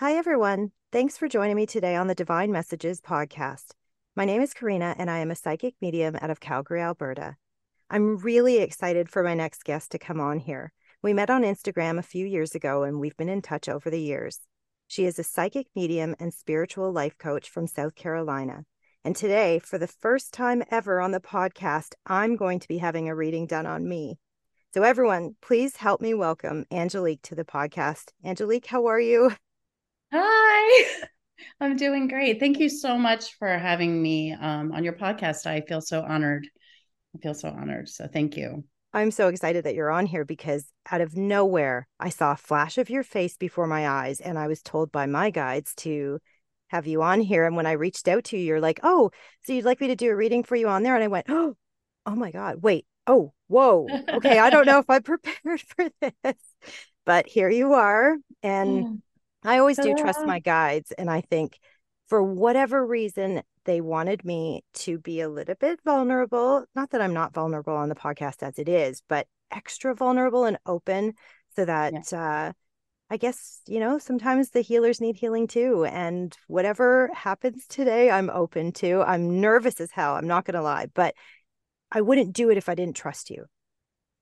Hi, everyone. Thanks for joining me today on the Divine Messages podcast. My name is Karina, and I am a psychic medium out of Calgary, Alberta. I'm really excited for my next guest to come on here. We met on Instagram a few years ago, and we've been in touch over the years. She is a psychic medium and spiritual life coach from South Carolina. And today, for the first time ever on the podcast, I'm going to be having a reading done on me. So, everyone, please help me welcome Angelique to the podcast. Angelique, how are you? Hi, I'm doing great. Thank you so much for having me um, on your podcast. I feel so honored. I feel so honored. So, thank you. I'm so excited that you're on here because out of nowhere, I saw a flash of your face before my eyes, and I was told by my guides to have you on here. And when I reached out to you, you're like, oh, so you'd like me to do a reading for you on there? And I went, oh, oh my God, wait, oh, whoa. Okay, I don't know if I'm prepared for this, but here you are. And I always do trust my guides. And I think for whatever reason, they wanted me to be a little bit vulnerable. Not that I'm not vulnerable on the podcast as it is, but extra vulnerable and open so that yeah. uh, I guess, you know, sometimes the healers need healing too. And whatever happens today, I'm open to. I'm nervous as hell. I'm not going to lie, but I wouldn't do it if I didn't trust you.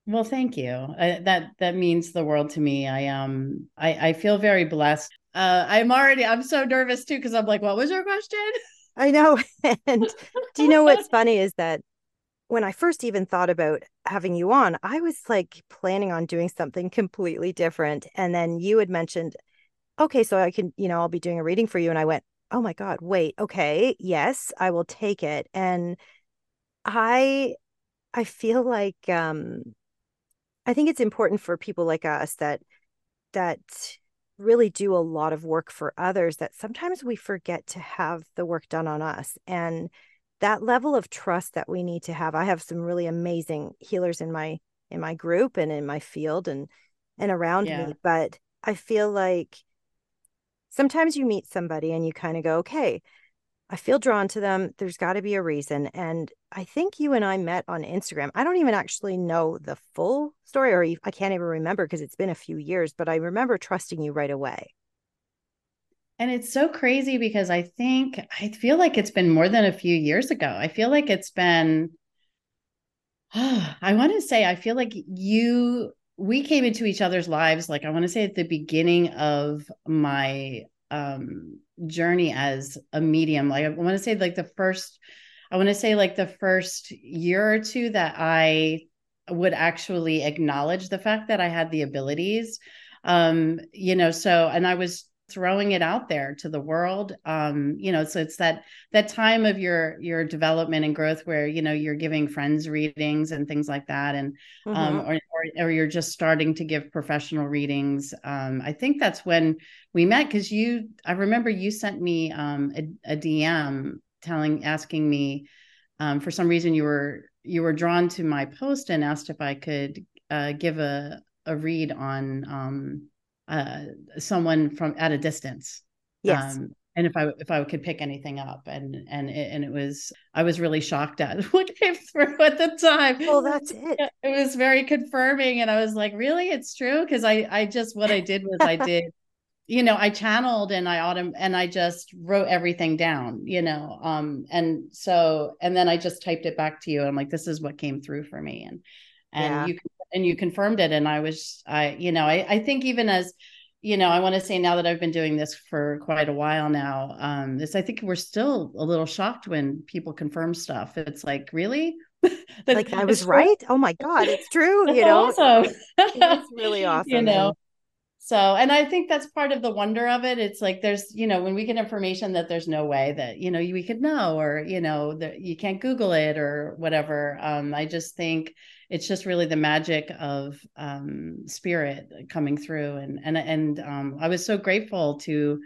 Well, thank you. Uh, that that means the world to me. I um I I feel very blessed. Uh I'm already I'm so nervous too because I'm like, what was your question? I know. and do you know what's funny is that when I first even thought about having you on, I was like planning on doing something completely different. And then you had mentioned, okay, so I can, you know, I'll be doing a reading for you. And I went, oh my God, wait, okay, yes, I will take it. And I, I feel like, um, I think it's important for people like us that, that really do a lot of work for others that sometimes we forget to have the work done on us. And that level of trust that we need to have i have some really amazing healers in my in my group and in my field and and around yeah. me but i feel like sometimes you meet somebody and you kind of go okay i feel drawn to them there's got to be a reason and i think you and i met on instagram i don't even actually know the full story or i can't even remember because it's been a few years but i remember trusting you right away and it's so crazy because I think I feel like it's been more than a few years ago. I feel like it's been oh, I want to say I feel like you we came into each other's lives like I want to say at the beginning of my um journey as a medium. Like I want to say like the first I want to say like the first year or two that I would actually acknowledge the fact that I had the abilities um you know so and I was throwing it out there to the world um you know so it's that that time of your your development and growth where you know you're giving friends readings and things like that and um, mm-hmm. um or, or, or you're just starting to give professional readings um i think that's when we met because you i remember you sent me um a, a dm telling asking me um for some reason you were you were drawn to my post and asked if i could uh give a a read on um uh, someone from at a distance. Yes. Um, and if I if I could pick anything up, and and it, and it was I was really shocked at what came through at the time. Well, that's it. It was very confirming, and I was like, really, it's true because I I just what I did was I did, you know, I channeled and I autumn and I just wrote everything down, you know, um, and so and then I just typed it back to you. I'm like, this is what came through for me, and and yeah. you and you confirmed it and i was i you know i, I think even as you know i want to say now that i've been doing this for quite a while now um this i think we're still a little shocked when people confirm stuff. It's like really? Like i was right? Oh my god it's true you know? awesome. it's really awesome you know so and i think that's part of the wonder of it. It's like there's you know when we get information that there's no way that you know we could know or you know that you can't google it or whatever um i just think it's just really the magic of um, spirit coming through and and and um, i was so grateful to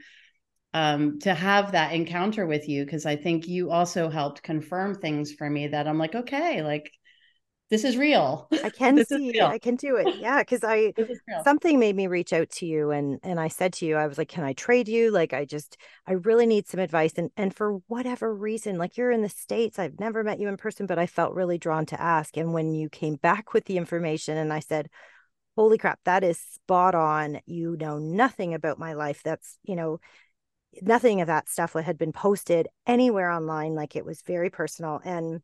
um, to have that encounter with you because i think you also helped confirm things for me that i'm like okay like this is real. I can see I can do it. Yeah. Cause I something made me reach out to you and and I said to you, I was like, Can I trade you? Like I just I really need some advice. And and for whatever reason, like you're in the States, I've never met you in person, but I felt really drawn to ask. And when you came back with the information and I said, holy crap, that is spot on. You know nothing about my life. That's, you know, nothing of that stuff had been posted anywhere online. Like it was very personal. And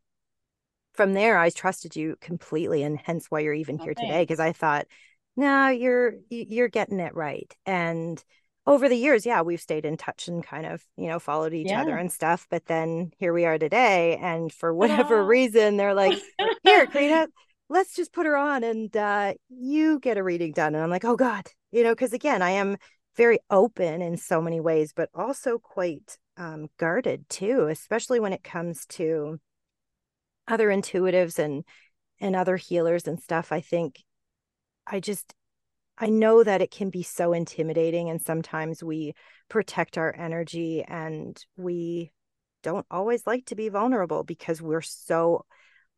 from there, I trusted you completely. And hence why you're even here today. Cause I thought, no, you're, you're getting it right. And over the years, yeah, we've stayed in touch and kind of, you know, followed each yeah. other and stuff. But then here we are today. And for whatever reason, they're like, here, Karina, let's just put her on and uh, you get a reading done. And I'm like, oh God, you know, because again, I am very open in so many ways, but also quite um, guarded too, especially when it comes to other intuitives and and other healers and stuff. I think I just I know that it can be so intimidating, and sometimes we protect our energy and we don't always like to be vulnerable because we're so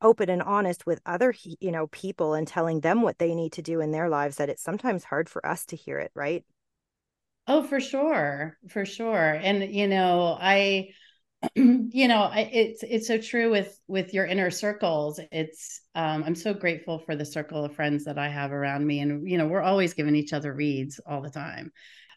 open and honest with other you know people and telling them what they need to do in their lives that it's sometimes hard for us to hear it right oh for sure for sure and you know i you know I, it's it's so true with with your inner circles. It's um i'm so grateful for the circle of friends that i have around me and you know we're always giving each other reads all the time.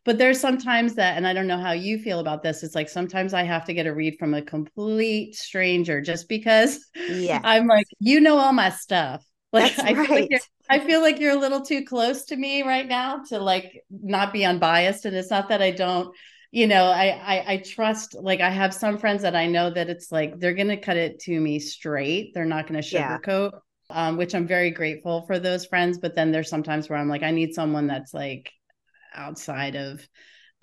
But there's sometimes that and i don't know how you feel about this it's like sometimes i have to get a read from a complete stranger just because yeah. I'm like you know all my stuff. Like That's I, feel right. like I feel like you're a little too close to me right now to like not be unbiased and it's not that i don't you know I, I i trust like i have some friends that i know that it's like they're gonna cut it to me straight they're not gonna sugarcoat yeah. um, which i'm very grateful for those friends but then there's sometimes where i'm like i need someone that's like outside of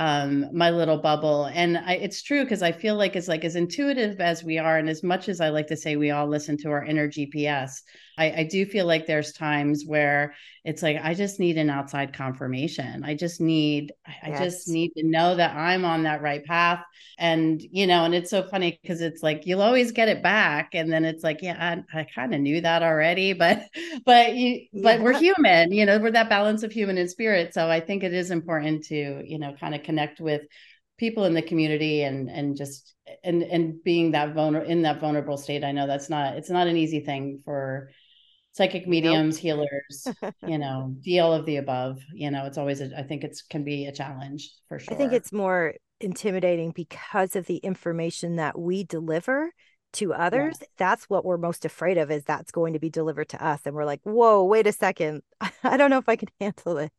um my little bubble and I, it's true because i feel like it's like as intuitive as we are and as much as i like to say we all listen to our inner gps I, I do feel like there's times where it's like I just need an outside confirmation. I just need I yes. just need to know that I'm on that right path. And you know, and it's so funny because it's like you'll always get it back, and then it's like, yeah, I, I kind of knew that already, but but you but we're human, you know, we're that balance of human and spirit. So I think it is important to you know kind of connect with people in the community and and just and and being that vulnerable in that vulnerable state i know that's not it's not an easy thing for psychic mediums, healers, you know, the all of the above. You know, it's always, a, I think it's can be a challenge for sure. I think it's more intimidating because of the information that we deliver to others yeah. that's what we're most afraid of is that's going to be delivered to us and we're like whoa wait a second i don't know if i can handle it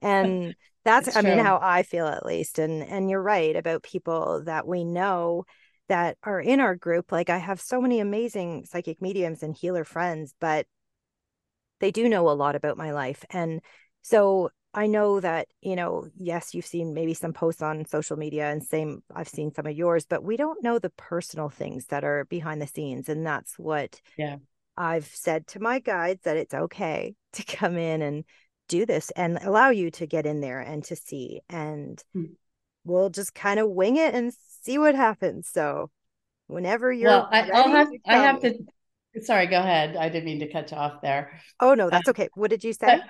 and that's i mean how i feel at least and and you're right about people that we know that are in our group like i have so many amazing psychic mediums and healer friends but they do know a lot about my life. And so I know that, you know, yes, you've seen maybe some posts on social media and same, I've seen some of yours, but we don't know the personal things that are behind the scenes. And that's what yeah. I've said to my guides that it's okay to come in and do this and allow you to get in there and to see. And hmm. we'll just kind of wing it and see what happens. So whenever you're well, I, will have I have to Sorry, go ahead. I didn't mean to cut you off there. Oh no, that's uh, okay. What did you say?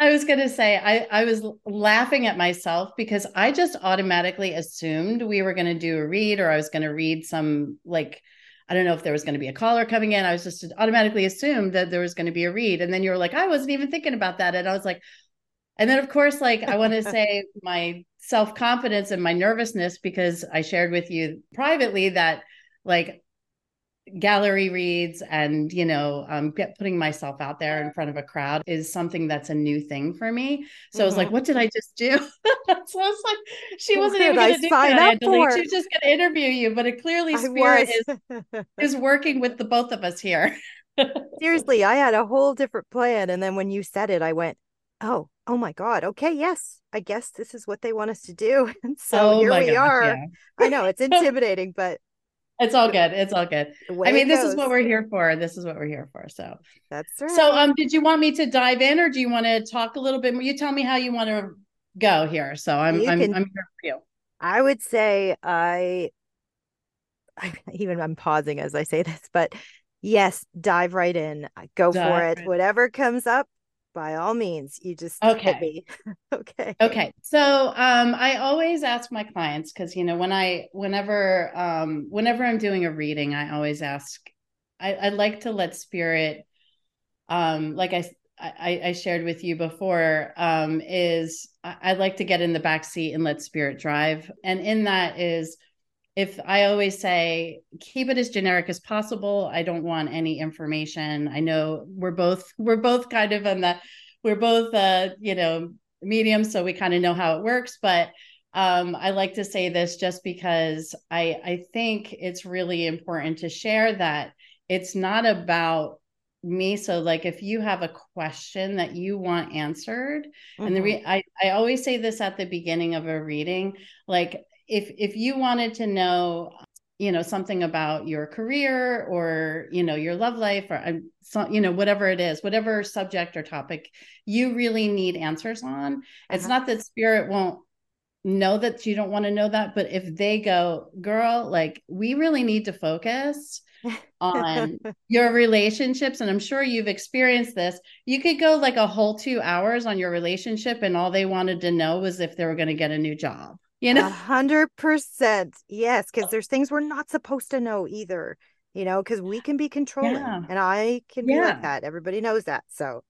I was going to say I I was laughing at myself because I just automatically assumed we were going to do a read or I was going to read some like I don't know if there was going to be a caller coming in. I was just automatically assumed that there was going to be a read and then you were like I wasn't even thinking about that and I was like and then of course like I want to say my self-confidence and my nervousness because I shared with you privately that like gallery reads and you know um, get putting myself out there in front of a crowd is something that's a new thing for me. So mm-hmm. i was like mm-hmm. what did i just do? So i was like she wasn't even going to do that she was just going to interview you. But it clearly spirit is is working with the both of us here. Seriously i had a whole different plan and then when you said it i went oh oh my god okay yes i guess this is what they want us to do. And so oh here we gosh, are. yeah. i know it's intimidating but it's all good. It's all good. I mean, this is what we're here for. This is what we're here for. So that's right. So, um, did you want me to dive in, or do you want to talk a little bit more? You tell me how you want to go here. So I'm I'm, can, I'm here for you. I would say I, I even I'm pausing as I say this, but yes, dive right in. Go dive for it. Right. Whatever comes up, by all means you just okay. okay. Okay. So um i always ask my clients because you know when i whenever um whenever i'm doing a reading i always ask i i like to let spirit um like i I, I shared with you before um, is I, I like to get in the back seat and let spirit drive. And in that is if I always say keep it as generic as possible. I don't want any information. I know we're both we're both kind of on that we're both uh, you know, mediums, so we kind of know how it works, but um, I like to say this just because I I think it's really important to share that it's not about me so like if you have a question that you want answered mm-hmm. and the re- mm-hmm. I, I always say this at the beginning of a reading like if if you wanted to know you know something about your career or you know your love life or um, so, you know whatever it is whatever subject or topic you really need answers on uh-huh. it's not that spirit won't know that you don't want to know that but if they go girl like we really need to focus on your relationships and i'm sure you've experienced this you could go like a whole two hours on your relationship and all they wanted to know was if they were going to get a new job you know a hundred percent yes because there's things we're not supposed to know either you know because we can be controlling yeah. and i can be yeah. like that everybody knows that so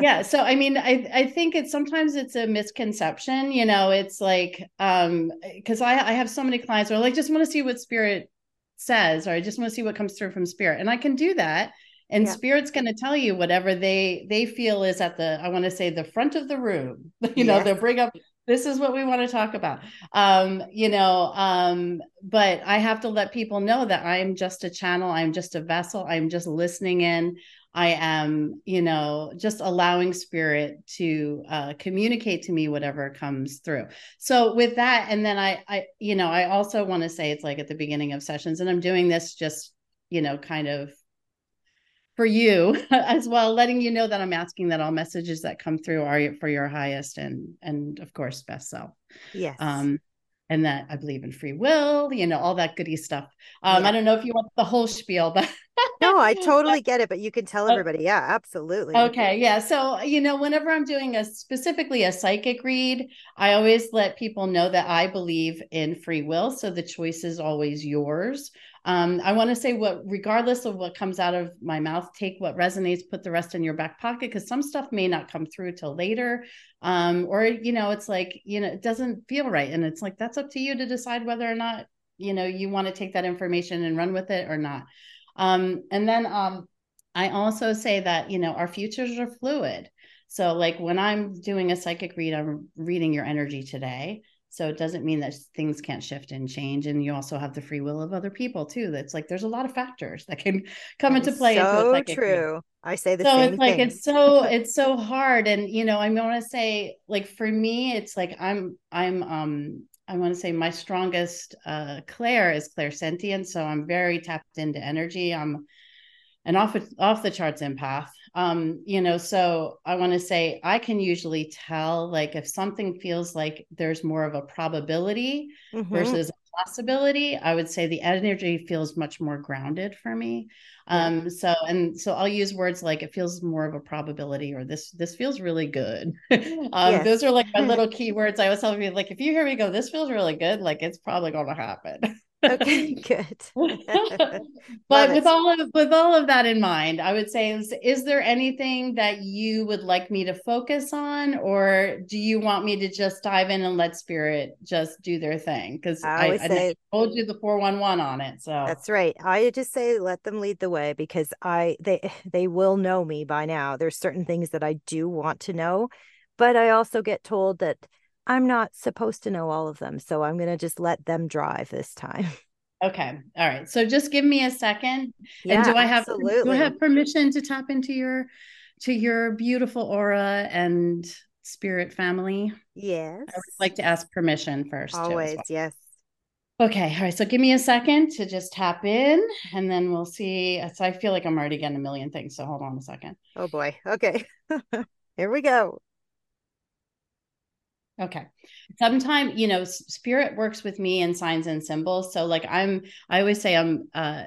yeah so i mean i i think it's sometimes it's a misconception you know it's like um because i i have so many clients who are like just want to see what spirit says or i just want to see what comes through from spirit and i can do that and yeah. spirit's going to tell you whatever they they feel is at the i want to say the front of the room you know they'll bring up this is what we want to talk about. Um you know um but i have to let people know that i'm just a channel. I'm just a vessel. I'm just listening in. I am you know just allowing spirit to uh, communicate to me whatever comes through. So with that and then i i you know i also want to say it's like at the beginning of sessions and i'm doing this just you know kind of for you as well, letting you know that I'm asking that all messages that come through are for your highest and and of course best self. Yes. Um, and that I believe in free will, you know, all that goody stuff. Um, yeah. I don't know if you want the whole spiel, but no, I totally get it. But you can tell everybody, yeah, absolutely. Okay, yeah. So you know, whenever I'm doing a specifically a psychic read, I always let people know that I believe in free will, so the choice is always yours. Um, I want to say what, regardless of what comes out of my mouth, take what resonates, put the rest in your back pocket because some stuff may not come through till later. Um, or, you know, it's like, you know, it doesn't feel right. And it's like, that's up to you to decide whether or not, you know, you want to take that information and run with it or not. Um, and then um, I also say that, you know, our futures are fluid. So, like when I'm doing a psychic read, I'm reading your energy today. So it doesn't mean that things can't shift and change. And you also have the free will of other people too. That's like there's a lot of factors that can come that into play. So into true. I say the so it's like it's so it's so hard. And you know, I want to say like for me, it's like I'm I'm um I want to say my strongest uh clair is clairsentient. So I'm very tapped into energy. I'm an off off the charts empath um you know so i want to say i can usually tell like if something feels like there's more of a probability mm-hmm. versus a possibility i would say the energy feels much more grounded for me. Um so and so i'll use words like it feels more of a probability or this this feels really good. Um yes. those are like my little keywords. I was telling you like if you hear me go this feels really good like it's probably going to happen okay good. But with all of with all of that in mind i would say is, is there anything that you would like me to focus on or do you want me to just dive in and let spirit just do their thing? Because i, I, say, I told you the 411 on it so. That's right. I just say let them lead the way because i they they will know me by now. There's certain things that i do want to know but i also get told that I'm not supposed to know all of them. So I'm going to just let them drive this time. Okay. All right. So just give me a second. Yeah, and do I have absolutely. do I have permission to tap into your to your beautiful aura and spirit family? Yes. I would like to ask permission first. Always, well. yes. Okay. All right. So give me a second to just tap in and then we'll see. So I feel like I'm already getting a million things. So hold on a second. Oh boy. Okay. Here we go. Okay. Sometimes, you know, spirit works with me in signs and symbols. So like I'm I always say I'm uh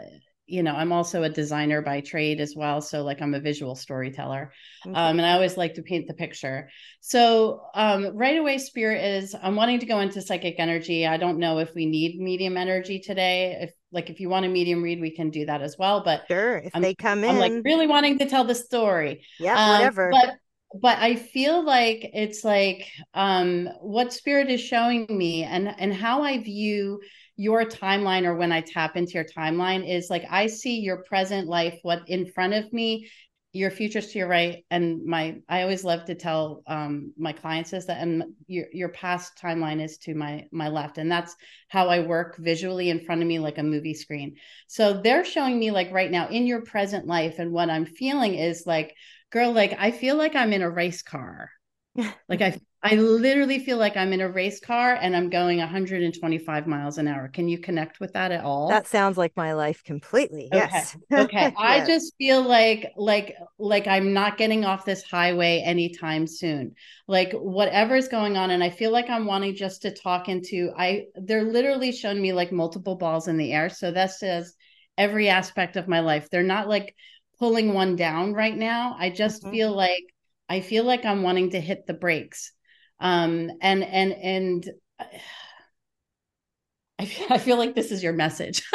you know, I'm also a designer by trade as well. So like I'm a visual storyteller. Okay. Um and I always like to paint the picture. So um right away spirit is I'm wanting to go into psychic energy. I don't know if we need medium energy today. If like if you want a medium read, we can do that as well. But sure, if I'm, they come in, I'm like really wanting to tell the story. Yeah, um, whatever. But but I feel like it's like um what spirit is showing me and and how I view your timeline or when I tap into your timeline is like I see your present life, what in front of me, your future's to your right. And my I always love to tell um my clients is that and your your past timeline is to my my left. And that's how I work visually in front of me like a movie screen. So they're showing me like right now in your present life, and what I'm feeling is like, girl, like I feel like I'm in a race car. like I I literally feel like I'm in a race car and I'm going 125 miles an hour. Can you connect with that at all? That sounds like my life completely. Okay. Yes. okay. yes. I just feel like like like I'm not getting off this highway anytime soon. Like whatever's going on and I feel like I'm wanting just to talk into I they're literally showing me like multiple balls in the air. So that says every aspect of my life. They're not like pulling one down right now. I just mm-hmm. feel like I feel like I'm wanting to hit the brakes. Um and and and I feel, I feel like this is your message.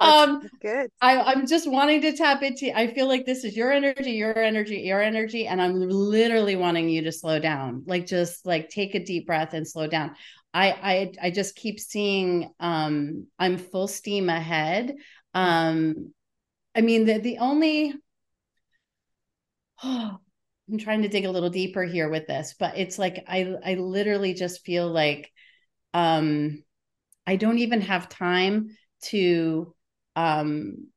Um good. I, i'm just wanting to tap into i feel like this is your energy your energy your energy and i'm literally wanting you to slow down. Like just like take a deep breath and slow down. I i i just keep seeing um i'm full steam ahead. Um i mean the the only oh, I'm trying to dig a little deeper here with this, but it's like I I literally just feel like um I don't even have time to um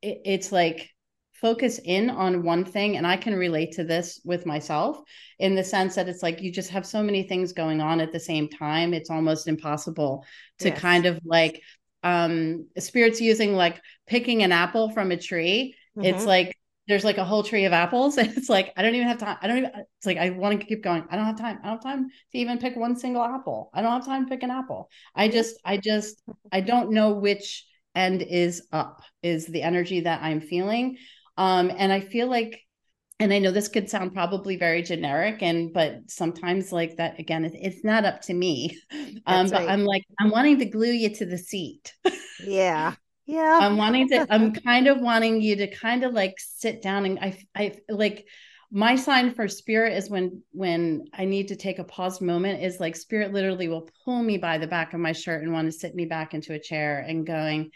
it, it's like focus in on one thing and I can relate to this with myself in the sense that it's like you just have so many things going on at the same time it's almost impossible to yes. kind of like um spirits using like picking an apple from a tree mm-hmm. it's like there's like a whole tree of apples. And it's like i don't even have time i don't even it's like i want to keep going. I don't have time i don't have time to even pick one single apple. I don't have time to pick an apple. I just i just i don't know which end is up is the energy that i'm feeling. Um and i feel like and i know this could sound probably very generic and but sometimes like that again it, it's not up to me. Um but i'm like i'm wanting to glue you to the seat. Yeah. Yeah. I'm wanting to i'm kind of wanting you to kind of like sit down and i i like my sign for spirit is when when i need to take a pause moment is like spirit literally will pull me by the back of my shirt and want to sit me back into a chair and going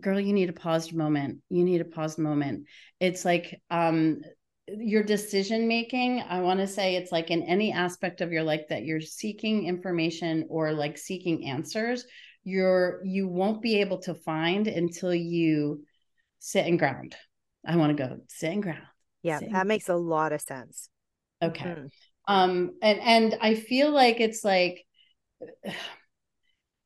girl you need a paused moment. You need a paused moment. It's like um your decision making i want to say it's like in any aspect of your life that you're seeking information or like seeking answers you're you won't be able to find until you sit and ground. I want to go sit and ground. Yeah, that makes a lot of sense. Okay. Mm-hmm. Um and and I feel like it's like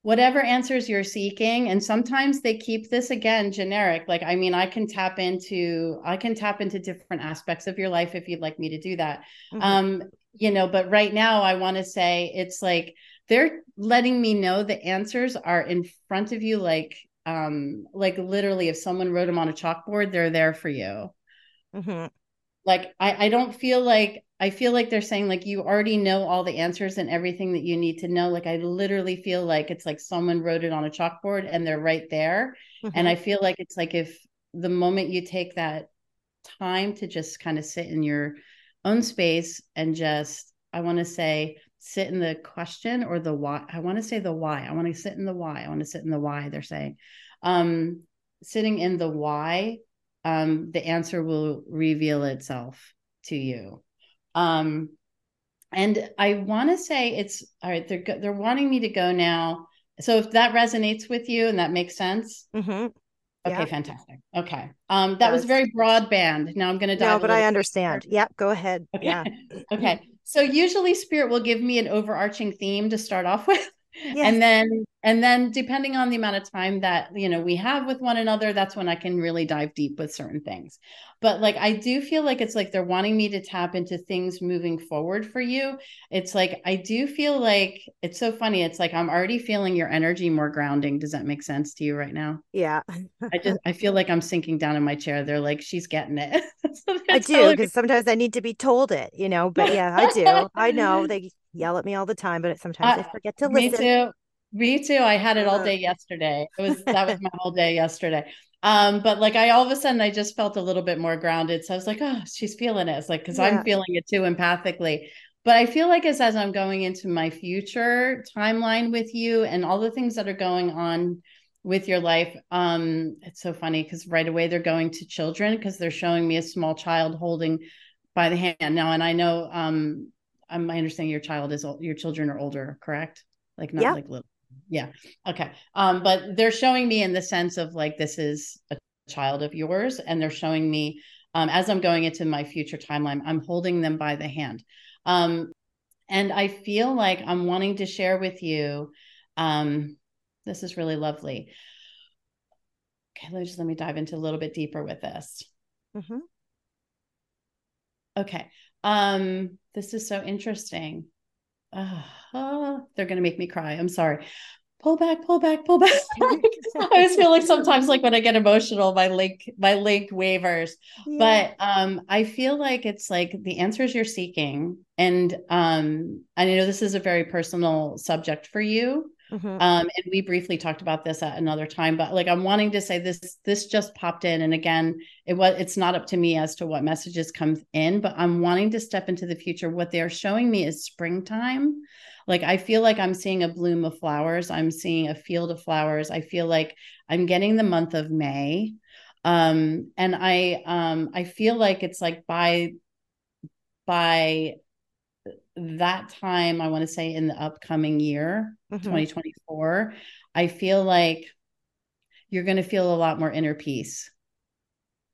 whatever answers you're seeking and sometimes they keep this again generic like i mean i can tap into i can tap into different aspects of your life if you'd like me to do that mm-hmm. um you know but right now i want to say it's like they're letting me know the answers are in front of you like um like literally if someone wrote them on a chalkboard they're there for you mm-hmm. Like I, I don't feel like i feel like they're saying like you already know all the answers and everything that you need to know like i literally feel like it's like someone wrote it on a chalkboard and they're right there mm-hmm. and i feel like it's like if the moment you take that time to just kind of sit in your own space and just i want to say sit in the question or the why. I want to say the why. I want to sit in the why. I want to sit in the why, they're saying. Um, sitting in the why, um, the answer will reveal itself to you. Um, and I want to say it's all right. They're they're wanting me to go now. So if that resonates with you and that makes sense, mm-hmm. Okay, yeah. fantastic. Okay. Um, that was very broadband. Now I'm going to dive. No, but I understand. Deeper. Yep. Go ahead. Okay. Yeah. okay. So usually spirit will give me an overarching theme to start off with. Yes. And then and then depending on the amount of time that you know we have with one another that's when i can really dive deep with certain things. But like i do feel like it's like they're wanting me to tap into things moving forward for you. It's like i do feel like it's so funny it's like i'm already feeling your energy more grounding. Does that make sense to you right now? Yeah. I just i feel like i'm sinking down in my chair. They're like she's getting it. So i do because sometimes i need to be told it you know but yeah i do. I know they yell at me all the time but sometimes uh, i forget to listen me too Me too. I had it all Uh, day yesterday. It was that was my whole day yesterday. Um, but like I all of a sudden I just felt a little bit more grounded. So I was like, oh, she's feeling it. It's like because I'm feeling it too empathically. But I feel like as as I'm going into my future timeline with you and all the things that are going on with your life, um, it's so funny because right away they're going to children because they're showing me a small child holding by the hand now. And I know um I'm I understand your child is your children are older, correct? Like not Yeah. like little yeah. Okay. Um, but they're showing me in the sense of like this is a child of yours, and they're showing me um, as I'm going into my future timeline, I'm holding them by the hand. Um, and I feel like I'm wanting to share with you. Um, this is really lovely. Okay, let me just let me dive into a little bit deeper with this. Mm-hmm. Okay. Um, this is so interesting. Uh, oh, they're gonna make me cry. I'm sorry. pull back, pull back, pull back. I always feel like sometimes like when I get emotional, my link, my link wavers. Yeah. But um, I feel like it's like the answers you're seeking. And um, I know this is a very personal subject for you. Mhm. Um, and we briefly talked about this at another time, but like I'm wanting to say this, this just popped in. And again, it was it's not up to me as to what messages come in, but I'm wanting to step into the future. What they're showing me is springtime. Like I feel like I'm seeing a bloom of flowers. I'm seeing a field of flowers. I feel like I'm getting the month of May. Um, and I um I feel like it's like by by that time, I want to say in the upcoming year, Mhm. 2024, I feel like you're going to feel a lot more inner peace.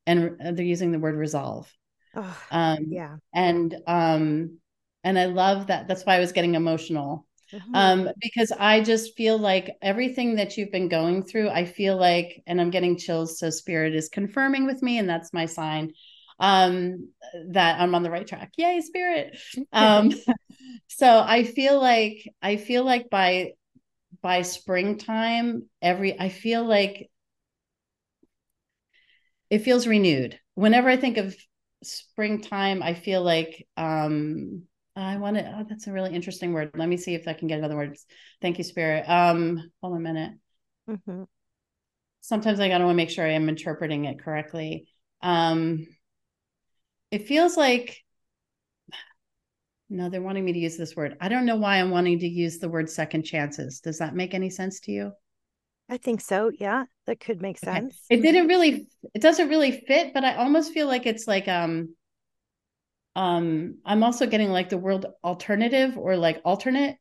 And they're using the word resolve. Oh, Um, yeah. and um, and I love that. That's why I was getting emotional. Mhm. Um, because I just feel like everything that you've been going through, I feel like, and I'm getting chills. So spirit is confirming with me, and that's my sign um that I'm on the right track. Yay, spirit. Um so I feel like I feel like by by springtime every I feel like it feels renewed. Whenever I think of springtime, I feel like um I want to oh that's a really interesting word. Let me see if I can get another word. Thank you, spirit. Um hold on a minute. Mhm. Sometimes I gotta want to make sure I am interpreting it correctly. Um it feels like no, they're wanting me to use this word. I don't know why I'm wanting to use the word second chances. Does that make any sense to you? I think so. Yeah, that could make Okay. sense. It didn't really it doesn't really fit, but I almost feel like it's like um um I'm also getting like the word alternative or like alternate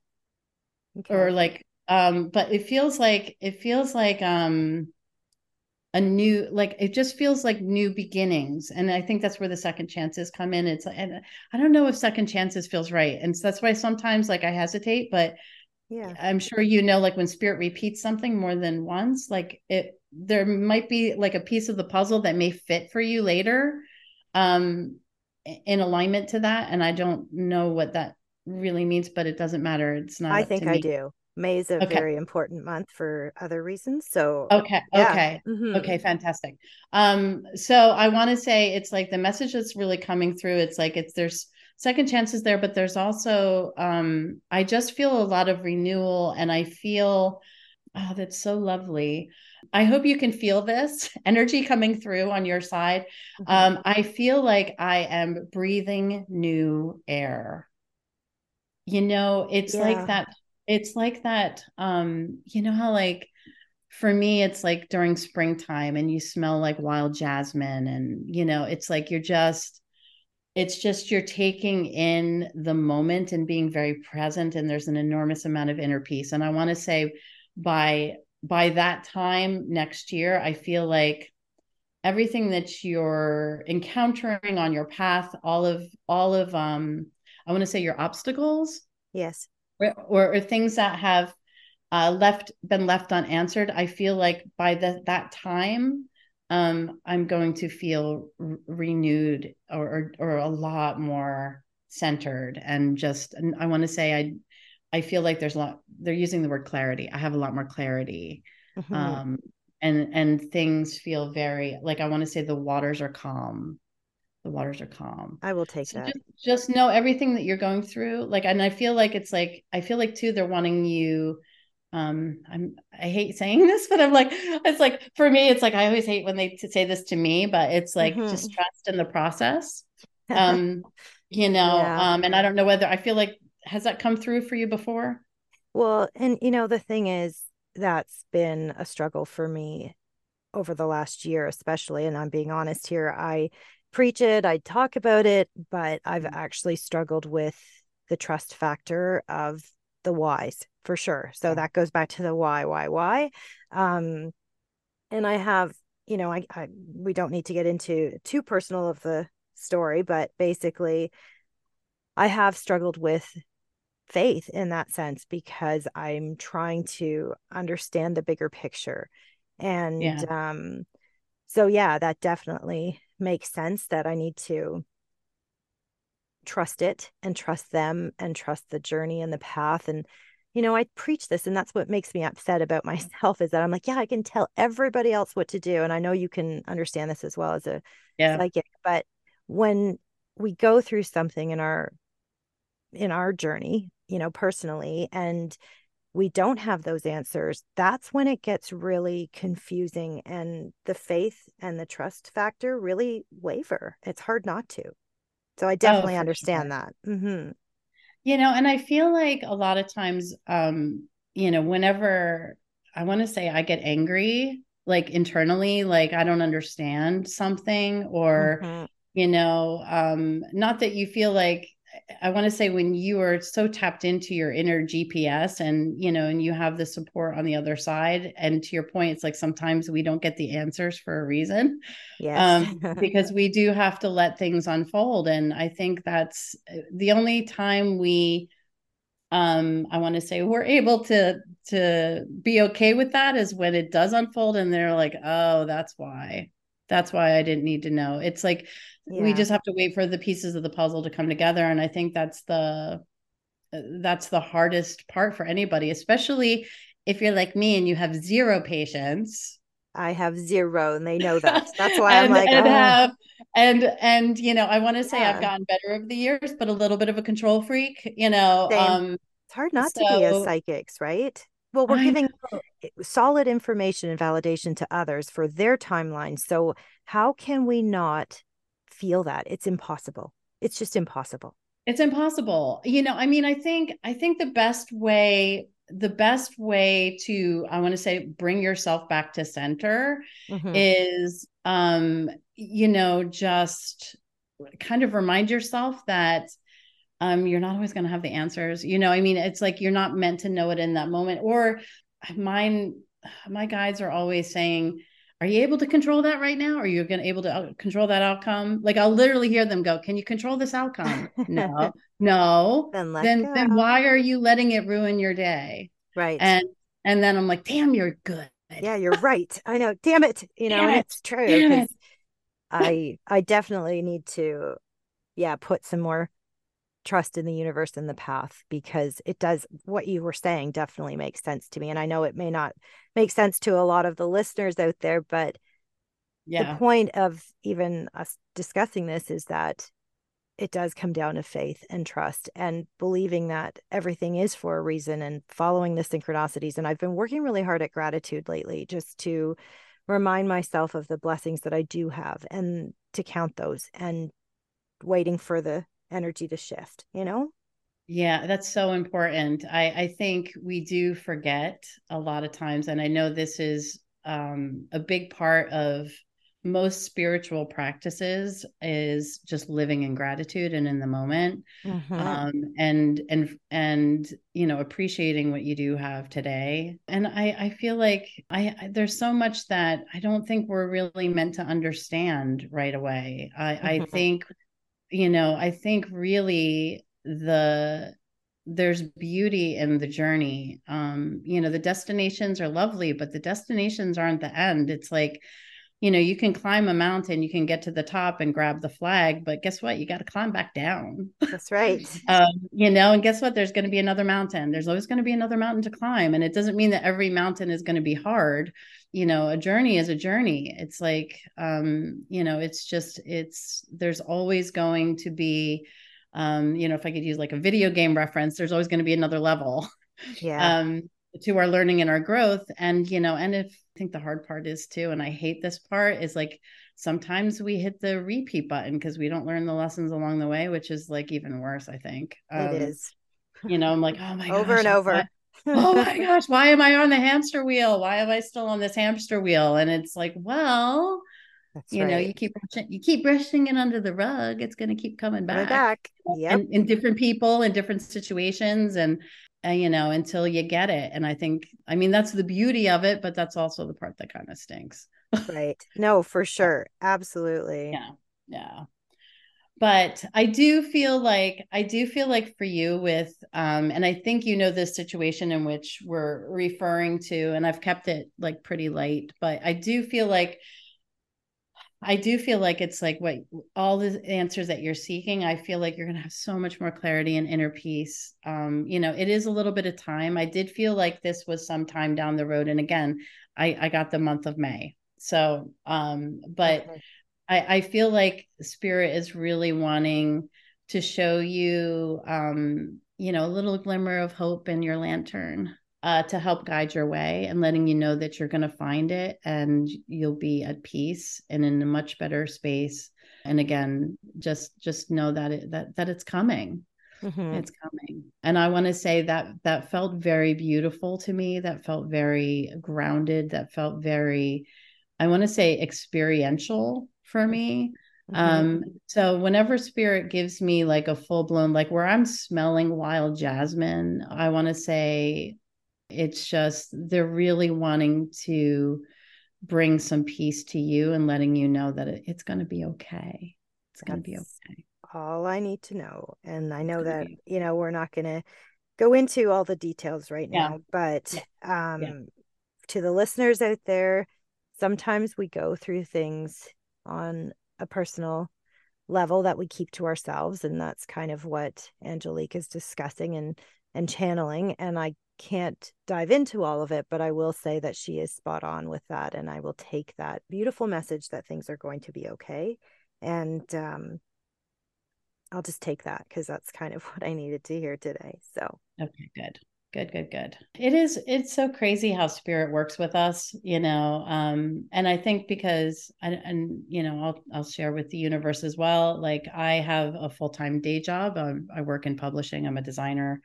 Okay. or like um but it feels like it feels like um a new like it just feels like new beginnings. And i think that's where the second chances come in. It's and i don't know if second chances feels right. And so that's why sometimes like i hesitate but yeah. i'm sure you know like when spirit repeats something more than once like it there might be like a piece of the puzzle that may fit for you later um in alignment to that. And i don't know what that really means but it doesn't matter. It's not I think I do. May is a okay very important month for other reasons. So, Okay. yeah. Okay. Mhm. Okay. Fantastic. Um, so I want to say it's like the message that's really coming through. It's like it's there's second chances there, but there's also um, I just feel a lot of renewal and I feel oh, that's so lovely. I hope you can feel this energy coming through on your side. Mhm. Um, I feel like I am breathing new air. You know, it's Yeah. like that, it's like that, um, you know how like for me it's like during springtime and you smell like wild jasmine and you know, it's like you're just it's just you're taking in the moment and being very present and there's an enormous amount of inner peace. And I want to say by by that time next year, I feel like everything that you're encountering on your path, all of all of um I want to say your obstacles Yes. Or, or, things that have uh, left been left unanswered. I feel like by the, that time, um, I'm going to feel r- renewed or, or or a lot more centered and just. And I want to say I I feel like there's a lot. They're using the word clarity. I have a lot more clarity. Mhm. Um, and and things feel very like I want to say the waters are calm the waters are calm I will take so that. just just know everything that you're going through like and i feel like it's like i feel like too they're wanting you um i'm i hate saying this but i'm like it's like for me it's like i always hate when they say this to me but it's like mm-hmm. just trust in the process um you know yeah. um and i don't know whether i feel like has that come through for you before well and you know the thing is that's been a struggle for me over the last year especially and i'm being honest here i preach it i talk about it but i've mm-hmm. actually struggled with the trust factor of the whys for sure. So yeah. that goes back to the why, why, why. Um, and I have, you know, I, I we don't need to get into too personal of the story, but basically, I have struggled with faith in that sense because I'm trying to understand the bigger picture. And yeah. um so yeah, that definitely makes sense that I need to trust it and trust them and trust the journey and the path and you know i preach this and that's what makes me upset about myself is that i'm like yeah i can tell everybody else what to do and i know you can understand this as well as a yeah. psychic but when we go through something in our in our journey you know personally and we don't have those answers that's when it gets really confusing and the faith and the trust factor really waver it's hard not to so I oh, definitely oh, understand sure. that. Mm-hmm. You know, and I feel like a lot of times, um, you know, whenever I want to say I get angry, like internally, like I don't understand something, or, mm-hmm. you know, um, not that you feel like I want to say when you are so tapped into your inner GPS and you know and you have the support on the other side and to your point it's like sometimes we don't get the answers for a reason yes. um, because we do have to let things unfold and I think that's uh, the only time we um I want to say we're able to to be okay with that is when it does unfold and they're like oh that's why that's why I didn't need to know it's like yeah. we just have to wait for the pieces of the puzzle to come together and i think that's the that's the hardest part for anybody especially if you're like me and you have zero patience i have zero and they know that that's why and, i'm like and oh. have and and you know i want to say yeah. i've gotten better over the years but a little bit of a control freak you know Same. um it's hard not so, to be as psychics right well we're I giving know. solid information and validation to others for their timeline so how can we not feel that. It's impossible. It's just impossible. It's impossible. You know, I mean, I think I think the best way the best way to I want to say bring yourself back to center mm-hmm. is um you know just kind of remind yourself that um you're not always going to have the answers. You know, I mean, it's like you're not meant to know it in that moment or mine my guides are always saying are you able to control that right now? Are you going to able to uh, control that outcome? Like I'll literally hear them go, "Can you control this outcome?" no, no. Then then, then why are you letting it ruin your day? Right. And and then I'm like, "Damn, you're good." Yeah, you're right. I know. Damn it. You know, and it's true because I I definitely need to, yeah, put some more trust in the universe and the path because it does what you were saying definitely makes sense to me and i know it may not make sense to a lot of the listeners out there but yeah. the point of even us discussing this is that it does come down to faith and trust and believing that everything is for a reason and following the synchronicities and i've been working really hard at gratitude lately just to remind myself of the blessings that i do have and to count those and waiting for the energy to shift, you know? Yeah, that's so important. I, I think we do forget a lot of times, and I know this is um, a big part of most spiritual practices is just living in gratitude and in the moment mm-hmm. um, and and and you know appreciating what you do have today and i i feel like I, I there's so much that i don't think we're really meant to understand right away i mm-hmm. i think you know, I think really the there's beauty in the journey. Um, you know, the destinations are lovely, but the destinations aren't the end. It's like, you know, you can climb a mountain, you can get to the top and grab the flag, but guess what? You got to climb back down. That's right. um, you know, and guess what? There's going to be another mountain. There's always going to be another mountain to climb. And it doesn't mean that every mountain is going to be hard you know a journey is a journey it's like um you know it's just it's there's always going to be um you know if i could use like a video game reference there's always going to be another level yeah um to our learning and our growth and you know and if i think the hard part is too and i hate this part is like sometimes we hit the repeat button because we don't learn the lessons along the way which is like even worse i think um, it is you know i'm like oh my gosh, over gosh, and over oh my gosh why am i on the hamster wheel why am i still on this hamster wheel and it's like well that's you right. know, you keep you keep brushing it under the rug. It's going to keep coming back. back. Yeah. in different people in different situations, and you know, until you get it. And I think, I mean, that's the beauty of it, but that's also the part that kind of stinks. right. No, for sure. Absolutely. Yeah. Yeah. But I do feel like I do feel like for you with um and I think you know this situation in which we're referring to and I've kept it like pretty light, but I do feel like I do feel like it's like what all the answers that you're seeking. I feel like you're going to have so much more clarity and inner peace. Um, you know, it is a little bit of time. I did feel like this was some time down the road, and again, I I got the month of May. So, um, but okay. I I feel like Spirit is really wanting to show you, um, you know, a little glimmer of hope in your lantern uh, to help guide your way and letting you know that you're going to find it and you'll be at peace and in a much better space and again just just know that it that that it's coming mm-hmm. it's coming and i want to say that that felt very beautiful to me that felt very grounded that felt very i want to say experiential for me Mm-hmm. Um, so whenever spirit gives me like a full blown, like where I'm smelling wild jasmine, I want to say it's just they're really wanting to bring some peace to you and letting you know that it, it's going to be okay. It's going to be okay. All I need to know. And I know that, you know, we're not going to go into all the details right yeah. now, but um yeah. to the listeners out there, sometimes we go through things on a personal level that we keep to ourselves and that's kind of what Angelique is discussing and and channeling and I can't dive into all of it, but I will say that she is spot on with that. And I will take that beautiful message that things are going to be okay. And um, I'll just take that because that's kind of what I needed to hear today. So, okay, good. Good, good, good. It is, it's so crazy how spirit works with us, you know. Um, and I think because and, and you know, I'll I'll share with the universe as well. Like I have a full-time day job. Um, I work in publishing, I'm a designer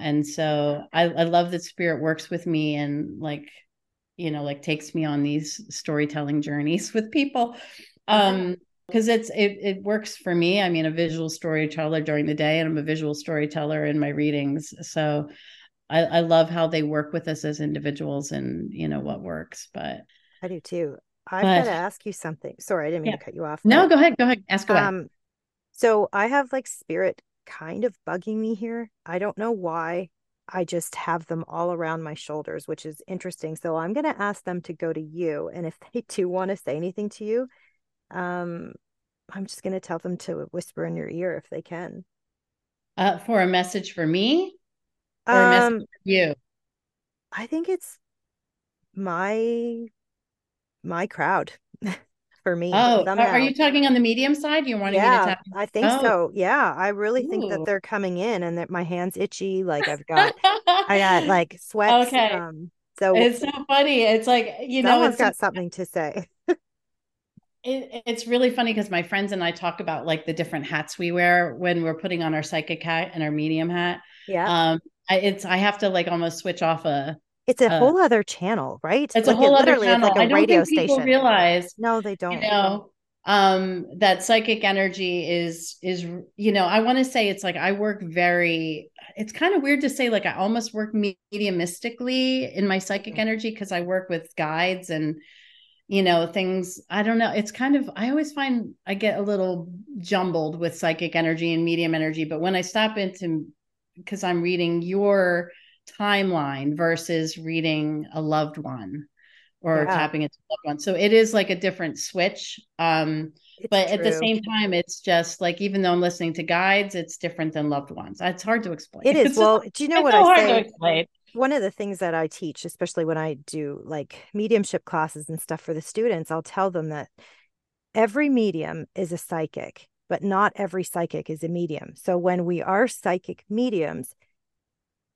and so I, I love that spirit works with me and like you know like takes me on these storytelling journeys with people. Um because it's it, it works for me. I mean a visual storyteller during the day and i'm a visual storyteller in my readings. So I, I love how they work with us as individuals and you know what works but i do too. I've got to ask you something. Sorry i didn't mean yeah. to cut you off no go ahead go ahead. Ask away. um so i have like spirit kind of bugging me here. I don't know why. I just have them all around my shoulders, which is interesting. So I'm going to ask them to go to you. And if they do want to say anything to you, um, I'm just going to tell them to whisper in your ear if they can. Uh, for a message for me or um, a message um, for you? I think it's my my crowd. For me. Oh, somehow. are you talking on the medium side? You wanting yeah, me to tap? I think oh. so. Yeah, I really Ooh. think that they're coming in, and that my hands itchy. Like I've got, I got like sweat. Okay. Um, so it's so funny. It's like you know, it's got something to say. it, it's really funny because my friends and I talk about like the different hats we wear when we're putting on our psychic hat and our medium hat. Yeah. Um, I, it's I have to like almost switch off a it's a uh, whole other channel, right? It's like a whole it other channel. Like a I don't radio think people station. realize. No, they don't. You know, um, that psychic energy is is you know I want to say it's like I work very. It's kind of weird to say like I almost work mediumistically in my psychic mm-hmm. energy because I work with guides and you know things i don't know it's kind of i always find i get a little jumbled with psychic energy and medium energy but when i stop into because i'm reading your timeline versus reading a loved one or yeah. tapping into a loved one. So it is like a different switch. Um, but true. at the same time, it's just like even though I'm listening to guides, it's different than loved ones. It's hard to explain. It is. well, do you know what so I say? One of the things that I teach, especially when I do like mediumship classes and stuff for the students, I'll tell them that every medium is a psychic, but not every psychic is a medium. So when we are psychic mediums,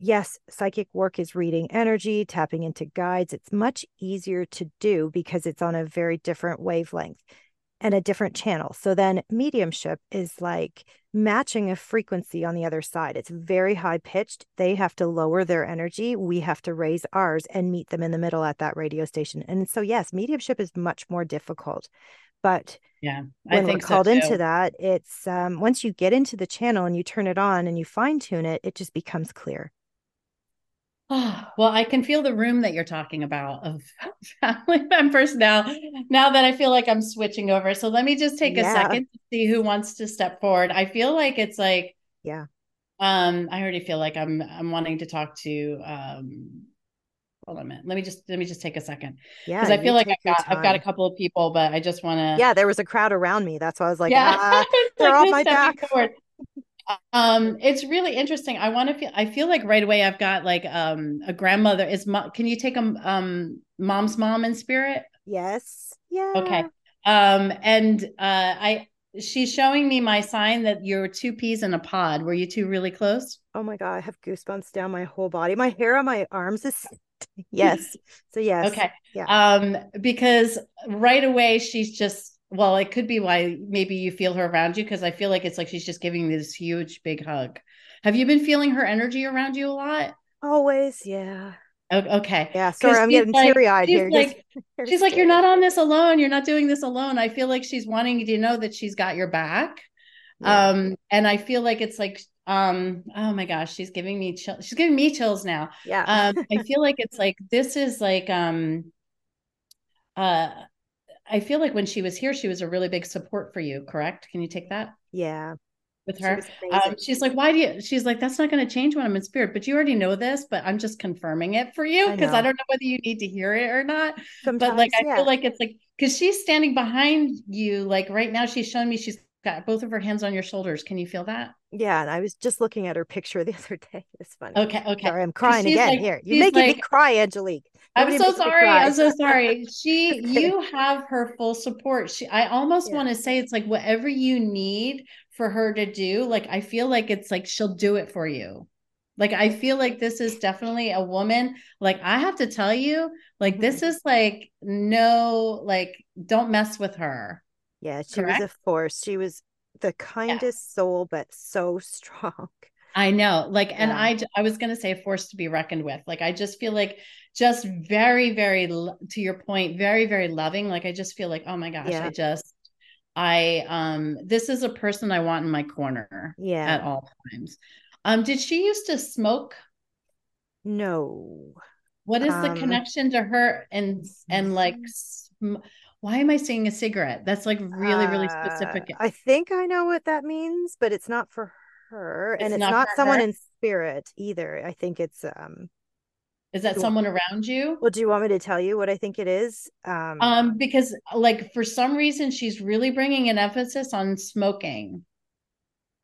yes, psychic work is reading energy, tapping into guides. It's much easier to do because it's on a very different wavelength and a different channel. So then mediumship is like matching a frequency on the other side. It's very high pitched. They have to lower their energy. We have to raise ours and meet them in the middle at that radio station. And so, yes, mediumship is much more difficult. But yeah, I when we're called so into that, it's um, once you get into the channel and you turn it on and you fine tune it, it just becomes clear. Oh, well, I can feel the room that you're talking about of family members now. Now that I feel like I'm switching over, so let me just take yeah. a second to see who wants to step forward. I feel like it's like, yeah. Um, I already feel like I'm I'm wanting to talk to um hold on a minute. Let me just let me just take a second. Yeah. Because I feel like I've got I've got a couple of people, but I just want to Yeah, there was a crowd around me. That's why I was like, yeah. Ah, they're like on my back. Forward um it's really interesting. I want to feel i feel like right away i've got like um a grandmother. Is mo- can you take a um mom's mom in spirit? Yes. Yeah. Okay um and uh i she's showing me my sign that you're two peas in a pod. Were you two really close? Oh my god i have goosebumps down my whole body. My hair on my arms is yes. So yes. Okay. Yeah. Um because right away she's just well, it could be why maybe you feel her around you because I feel like it's like she's just giving this huge big hug. Have you been feeling her energy around you a lot? Always, yeah. Okay. Yeah. Sorry, I'm getting like, teary eyed here. Like, she's like, you're not on this alone. You're not doing this alone. I feel like she's wanting you to know that she's got your back. Yeah. Um, and I feel like it's like, um, oh my gosh, she's giving me chill. She's giving me chills now. Yeah. um, I feel like it's like this is like um uh I feel like when she was here, she was a really big support for you. Correct? Can you take that? Yeah. With her, she um, she's like, "Why do you?" She's like, "That's not going to change when I'm in spirit." But you already know this, but I'm just confirming it for you because I, I, don't know whether you need to hear it or not. Sometimes, but like, I yeah. feel like it's like because she's standing behind you, like right now, she's showing me she's got both of her hands on your shoulders. Can you feel that? Yeah, and I was just looking at her picture the other day. It's funny. Okay, okay. Sorry, I'm crying again. Like, here, you're making like, me cry, Angelique. I'm so sorry. I'm so sorry. She, you have her full support. She, I almost yeah. want to say it's like whatever you need for her to do. Like I feel like it's like she'll do it for you. Like I feel like this is definitely a woman. Like I have to tell you, like this mm-hmm. is like no, like don't mess with her. Yeah, she Correct? was a force. She was the kindest yeah. soul, but so strong. I know. Like, yeah. and I, I was going to say a force to be reckoned with. Like, I just feel like just very, very, to your point, very, very loving. Like, I just feel like, oh my gosh, yeah. I just, I, um, this is a person I want in my corner. Yeah. At all times. Um, did she used to smoke? No. What is um, the connection to her and, and like, sm- why am I seeing a cigarette? That's like really, really specific. Uh, I think I know what that means, but it's not for her. It's and it's not, not someone her? in spirit either. I think it's um is that someone around you? Well, do you want me to tell you what I think it is? Um, um, because like for some reason she's really bringing an emphasis on smoking.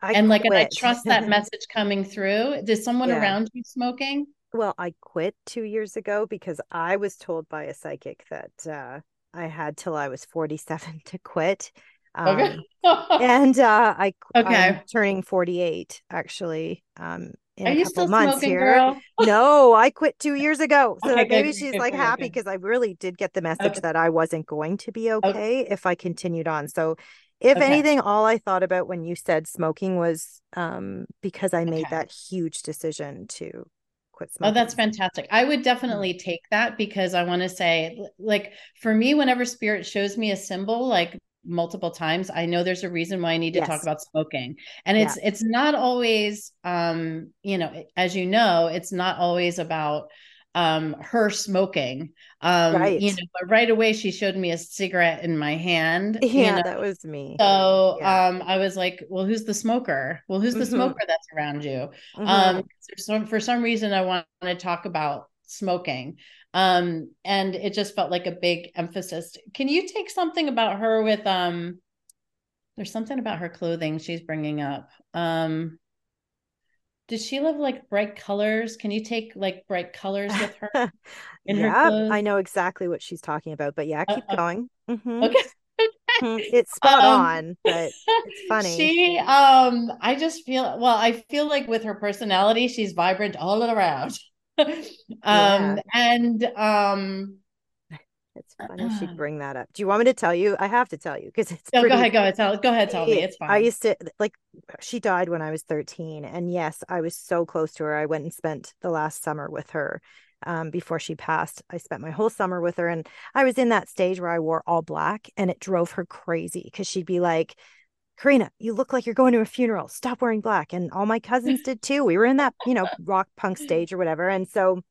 I and like, and I trust that message coming through. Does someone yeah. around you smoking? Well, I quit two years ago because I was told by a psychic that uh, I had till I was 47 to quit. Um, okay. and uh, I, okay. I'm turning 48 actually um, in Are a couple months smoking, here. Girl? no, I quit two years ago. So okay, maybe she's like happy because I really did get the message okay. that I wasn't going to be okay, if I continued on. So if anything, all I thought about when you said smoking was um, because I made that huge decision to quit smoking. Oh, that's fantastic. I would mm. definitely take that because I want to say, like, for me, whenever spirit shows me a symbol, like multiple times, I know there's a reason why I need to yes. talk about smoking. And it's yeah. it's not always um, you know, as you know, it's not always about um her smoking um right. you know but right away she showed me a cigarette in my hand yeah you know? that was me so yeah. um i was like well who's the smoker well who's the mm-hmm. smoker that's around you mm-hmm. um so for some reason i want to talk about smoking um and it just felt like a big emphasis can you take something about her with um there's something about her clothing she's bringing up um does she love like bright colors? Can you take like bright colors with her? yeah, her I know exactly what she's talking about. But yeah, keep uh, uh, going. Mm-hmm. Okay. it's spot um, on, but it's funny. She um I just feel well, I feel like with her personality, she's vibrant all around. um yeah. and um it's funny she'd bring that up. Do you want me to tell you? I have to tell you because it's. No, pretty, go ahead. Go ahead. Tell. Go ahead. Tell me. It's fine. I used to like. She died when I was thirteen, and yes, I was so close to her. I went and spent the last summer with her. Um, before she passed, I spent my whole summer with her, and I was in that stage where I wore all black, and it drove her crazy because she'd be like, Karina, you look like you're going to a funeral. Stop wearing black. And all my cousins did too. We were in that, you know, rock punk stage or whatever. And so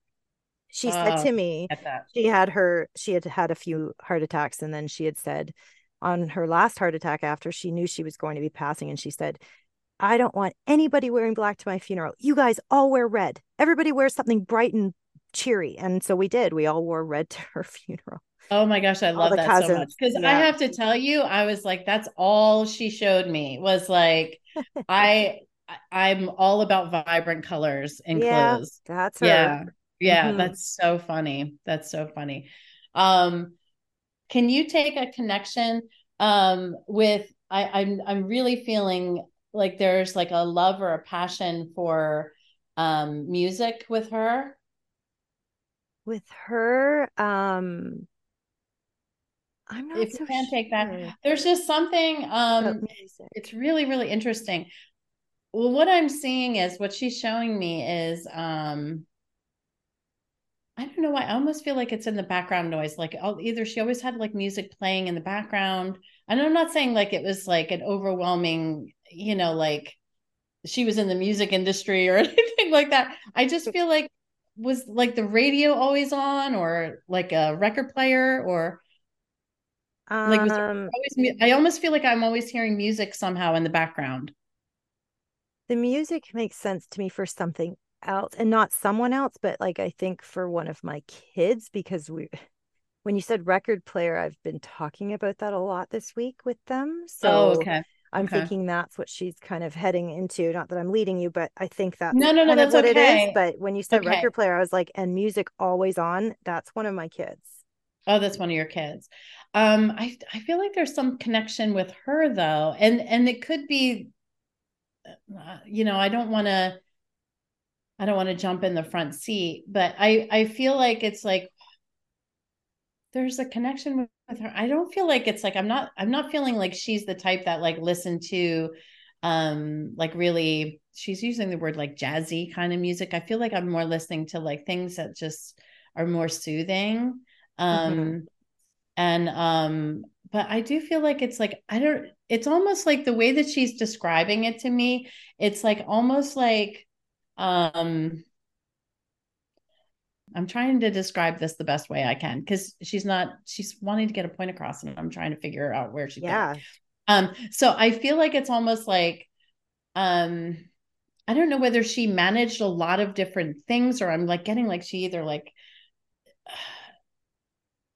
she said oh, to me she had her she had had a few heart attacks and then she had said on her last heart attack after she knew she was going to be passing and she said i don't want anybody wearing black to my funeral you guys all wear red everybody wears something bright and cheery and so we did we all wore red to her funeral oh my gosh i love that cousins. so much because yeah. i have to tell you i was like that's all she showed me was like i i'm all about vibrant colors in yeah, clothes that's her. yeah yeah, mm-hmm. that's so funny. That's so funny. Um, can you take a connection um, with I, I'm I'm really feeling like there's like a love or a passion for um, music with her. With her, um, I'm not. If so you can sure. take that, there's just something. Um, it's really really interesting. Well, what I'm seeing is what she's showing me is um I don't know why. I almost feel like it's in the background noise. Like I'll, either she always had like music playing in the background. And I'm not saying like it was like an overwhelming, you know, like she was in the music industry or anything like that. I just feel like was like the radio always on or like a record player or like um, always I almost feel like I'm always hearing music somehow in the background. The music makes sense to me for something else and not someone else but like i think for one of my kids because we when you said record player i've been talking about that a lot this week with them so oh, okay i'm okay. thinking that's what she's kind of heading into not that i'm leading you but i think that's no no no that's what okay. it is but when you said okay. record player i was like and music always on that's one of my kids oh that's one of your kids um i i feel like there's some connection with her though and and it could be uh, you know i don't want to I don't want to jump in the front seat, but I I feel like it's like there's a connection with, with her. I don't feel like it's like I'm not I'm not feeling like she's the type that like listen to um like really she's using the word like jazzy kind of music. I feel like I'm more listening to like things that just are more soothing. Um mm-hmm. and um but I do feel like it's like I don't it's almost like the way that she's describing it to me, it's like almost like um I'm trying to describe this the best way I can because she's not she's wanting to get a point across and I'm trying to figure out where she's yeah. Going. Um so I feel like it's almost like um I don't know whether she managed a lot of different things or I'm like getting like she either like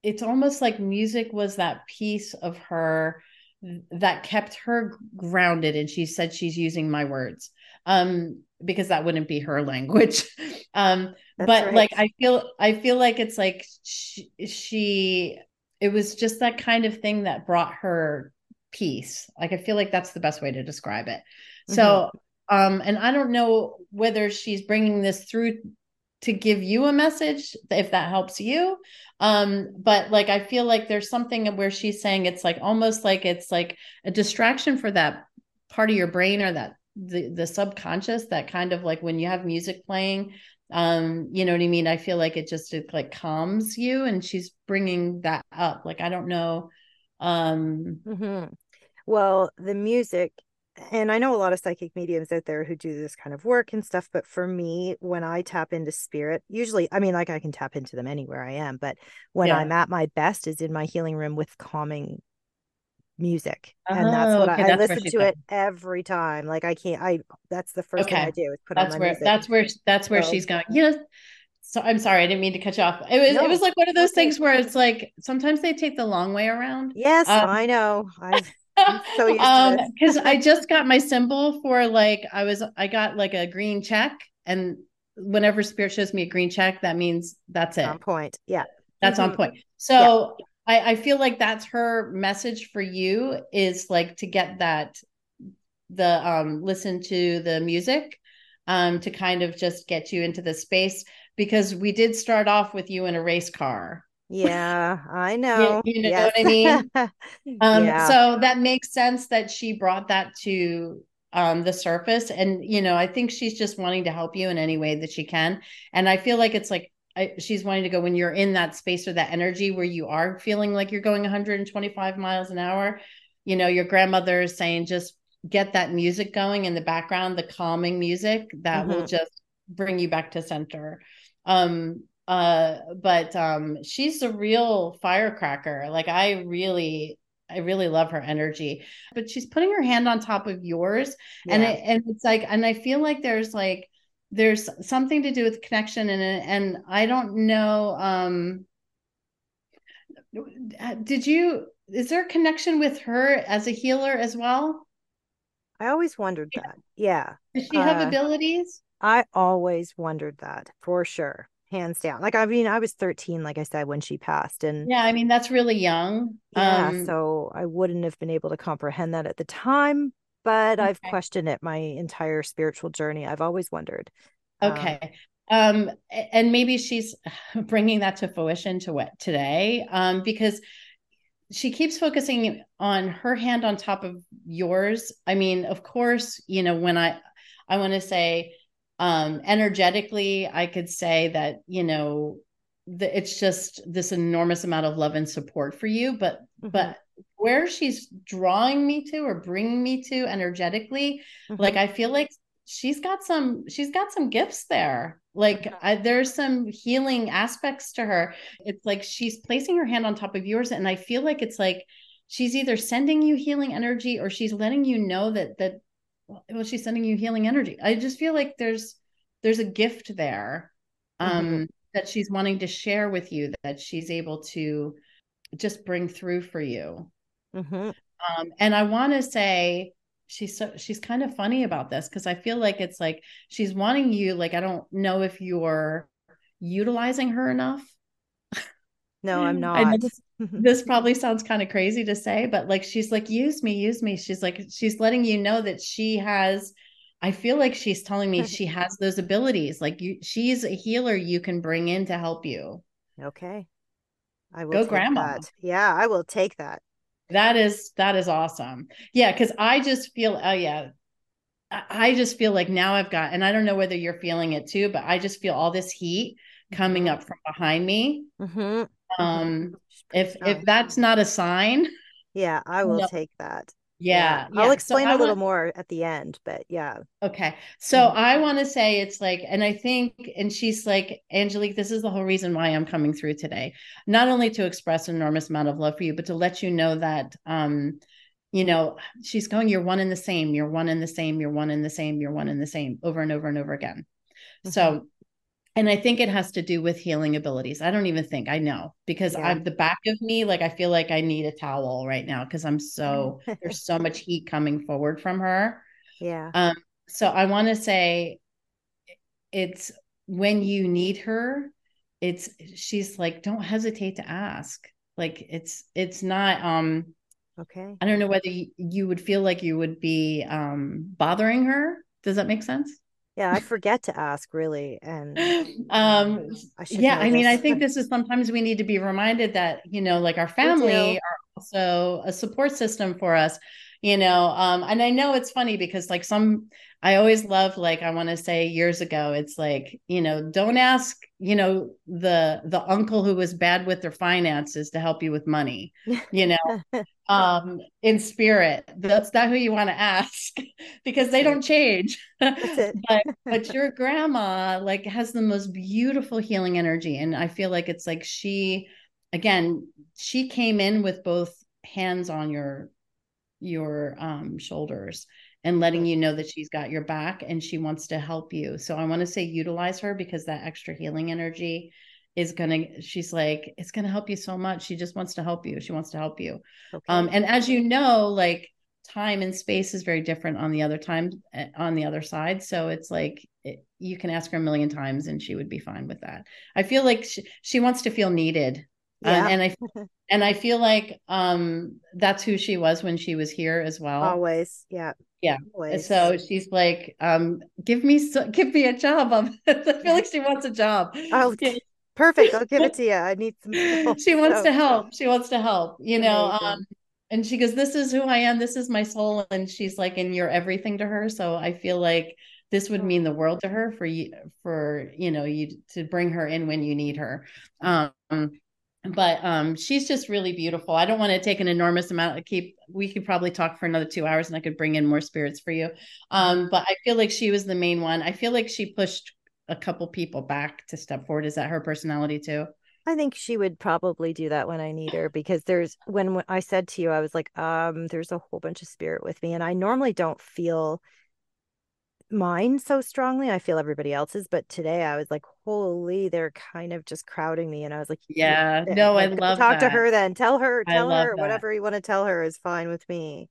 it's almost like music was that piece of her that kept her grounded and she said she's using my words um because that wouldn't be her language um That's but right. like i feel i feel like it's like she, she it was just that kind of thing that brought her peace like i feel like that's the best way to describe it mm-hmm. so um and i don't know whether she's bringing this through to give you a message if that helps you. Um but like i feel like there's something where she's saying it's like almost like it's like a distraction for that part of your brain or that the the subconscious that kind of like when you have music playing um you know what i mean? I feel like it just it like calms you and she's bringing that up. Like i don't know um mm-hmm. well the music and I know a lot of psychic mediums out there who do this kind of work and stuff, but for me, when I tap into spirit, usually, I mean, like I can tap into them anywhere I am, but when yeah. I'm at my best is in my healing room with calming music. Oh, and that's what okay, I, I listen to it every time. Like I can't, I, that's the first okay. thing I do is put that's on where, music. That's where, that's where so, she's going. Yes. So I'm sorry, I didn't mean to cut you off. It was, no, it was like one of those okay. things where it's like, sometimes they take the long way around. Yes, um, I know. I so um because I just got my symbol for like I was I got like a green check and whenever spirit shows me a green check that means that's it. On point yeah. That's mm-hmm. on point. So I, I feel like that's her message for you is like to get that the um listen to the music um to kind of just get you into the space because we did start off with you in a race car yeah i know you, you know yes. what i mean um yeah. so that makes sense that she brought that to um the surface and you know i think she's just wanting to help you in any way that she can and i feel like it's like I, she's wanting to go when you're in that space or that energy where you are feeling like you're going 125 miles an hour you know your grandmother is saying just get that music going in the background the calming music that mm-hmm. will just bring you back to center um uh but um she's a real firecracker like i really I really love her energy, but she's putting her hand on top of yours, yeah. and it, and it's like, and I feel like there's like there's something to do with connection and and I don't know um did you is there a connection with her as a healer as well? I always wondered that. Yeah. Does she have uh, abilities? I always wondered that for sure. Hands down. Like I mean, I was 13, like I said, when she passed. And yeah, I mean, that's really young. Yeah. Um, so I wouldn't have been able to comprehend that at the time, but okay. I've questioned it my entire spiritual journey. I've always wondered. Um, okay. Um, and maybe she's bringing that to fruition to what today, um, because she keeps focusing on her hand on top of yours. I mean, of course, you know, when I, I want to say, um, energetically, I could say that, you know, the, it's just this enormous amount of love and support for you, but, mm-hmm. but where she's drawing me to or bringing me to energetically mm-hmm. like i feel like she's got some she's got some gifts there like I, there's some healing aspects to her it's like she's placing her hand on top of yours and i feel like it's like she's either sending you healing energy or she's letting you know that that well she's sending you healing energy i just feel like there's there's a gift there um mm-hmm. that she's wanting to share with you that she's able to just bring through for you Mm-hmm. Um, and I want to say she's so she's kind of funny about this because I feel like it's like she's wanting you. Like I don't know if you're utilizing her enough. No, I'm not. This, this probably sounds kind of crazy to say, but like she's like, use me, use me. She's like, she's letting you know that she has. I feel like she's telling me she has those abilities. Like you, she's a healer you can bring in to help you. Okay. I will go grandma. That. Yeah, I will take that. That is that is awesome. Yeah, because I just feel oh yeah. I just feel like now I've got, and I don't know whether you're feeling it too, but I just feel all this heat coming mm-hmm. up from behind me. Mm-hmm. Um, if if that's not a sign, yeah, I will no. take that. Yeah, yeah. I'll explain so a little more at the end, but yeah. Okay. So mm-hmm. I want to say it's like, and I think, and she's like, Angelique, this is the whole reason why I'm coming through today. Not only to express an enormous amount of love for you, but to let you know that um, you know, she's going, you're one in the same, you're one in the same, you're one in the same, you're one in the same over and over and over again. Mm-hmm. So and i think it has to do with healing abilities. I don't even think i know because yeah. i'm the back of me like i feel like i need a towel right now because i'm so there's so much heat coming forward from her. Yeah. Um so i want to say it's when you need her it's she's like don't hesitate to ask. Like it's it's not um okay. I don't know whether you, you would feel like you would be um bothering her. Does that make sense yeah i forget to ask really and um I yeah i mean i think this is sometimes we need to be reminded that you know like our family are also a support system for us you know um and i know it's funny because like some i always love like i want to say years ago it's like you know don't ask you know the the uncle who was bad with their finances to help you with money you know? Um in spirit that's not who you want to ask because they don't change. But but your grandma like has the most beautiful healing energy and i feel like it's like she again she came in with both hands on your your um shoulders and letting you know that she's got your back and she wants to help you. So i want to say utilize her because that extra healing energy is gonna she's like it's gonna help you so much. She just wants to help you. She wants to help you. Okay. um and as you know like time and space is very different on the other time eh, on the other side. So it's like it, you can ask her a million times and she would be fine with that. I feel like she, she wants to feel needed yeah. and I and I feel like um that's who she was when she was here as well. Always, yeah, yeah. Always. So she's like, um, give me so, give me a job. I feel like she wants a job. Oh, yeah. perfect. I'll give it to you. I need some. Help, she wants so. to help. She wants to help. You know, um, and she goes, "This is who I am. This is my soul." And she's like, "And you're everything to her." So I feel like this would mean the world to her for you for you know you to bring her in when you need her um but um she's just really beautiful. I don't want to take an enormous amount of keep we could probably talk for another two hours and i could bring in more spirits for you. Um but i feel like she was the main one. I feel like she pushed a couple people back to step forward. Is that her personality too? I think she would probably do that when I need her because there's when, when I said to you, I was like, um, there's a whole bunch of spirit with me. And I normally don't feel mine so strongly. I feel everybody else's, but today I was like, holy, they're kind of just crowding me. And I was like, yeah, no, I love talk that. to her then. Tell her, tell her that. whatever you want to tell her is fine with me.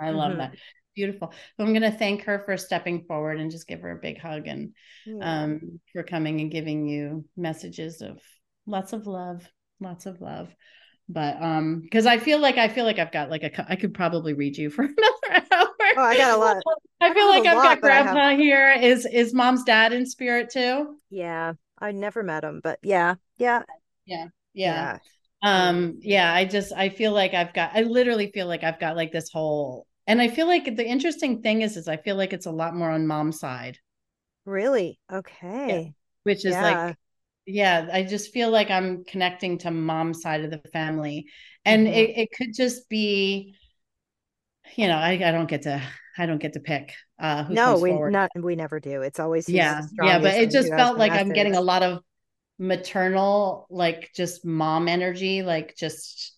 I love mm-hmm. that. Beautiful. So I'm going to thank her for stepping forward and just give her a big hug and yeah. um, for coming and giving you messages of lots of love, lots of love but um because i feel like i feel like i've got like a i could probably read you for another hour oh i got a lot. I feel like i've lot, got grandpa have... here. Is is mom's dad in spirit too? Yeah i never met him but yeah yeah. Yeah yeah, yeah. um yeah i just i feel like i've got i literally feel like i've got like this whole and i feel like the interesting thing is is i feel like it's a lot more on mom's side. Really? Okay. Yeah. which is yeah. like yeah i just feel like i'm connecting to mom's side of the family. And mm-hmm. it, it could just be you know I, I don't get to i don't get to pick uh no we forward. not we never do it's always yeah yeah but it just felt like i'm getting a lot of maternal like just mom energy like just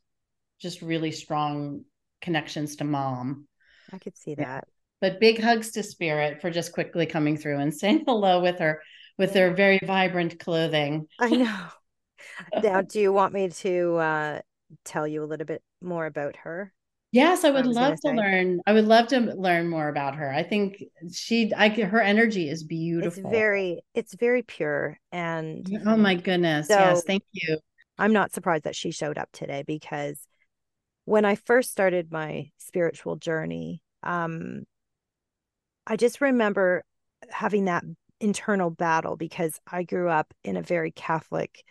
just really strong connections to mom i could see that but big hugs to spirit for just quickly coming through and saying hello with her with their very vibrant clothing. I know. now, do you want me to uh, tell you a little bit more about her? Yes, I would I love to say. learn. I would love to learn more about her. I think she, I her energy is beautiful. It's very, it's very pure. And oh my goodness, so yes, thank you. I'm not surprised that she showed up today because when I first started my spiritual journey, um, I just remember having that internal battle because I grew up in a very Catholic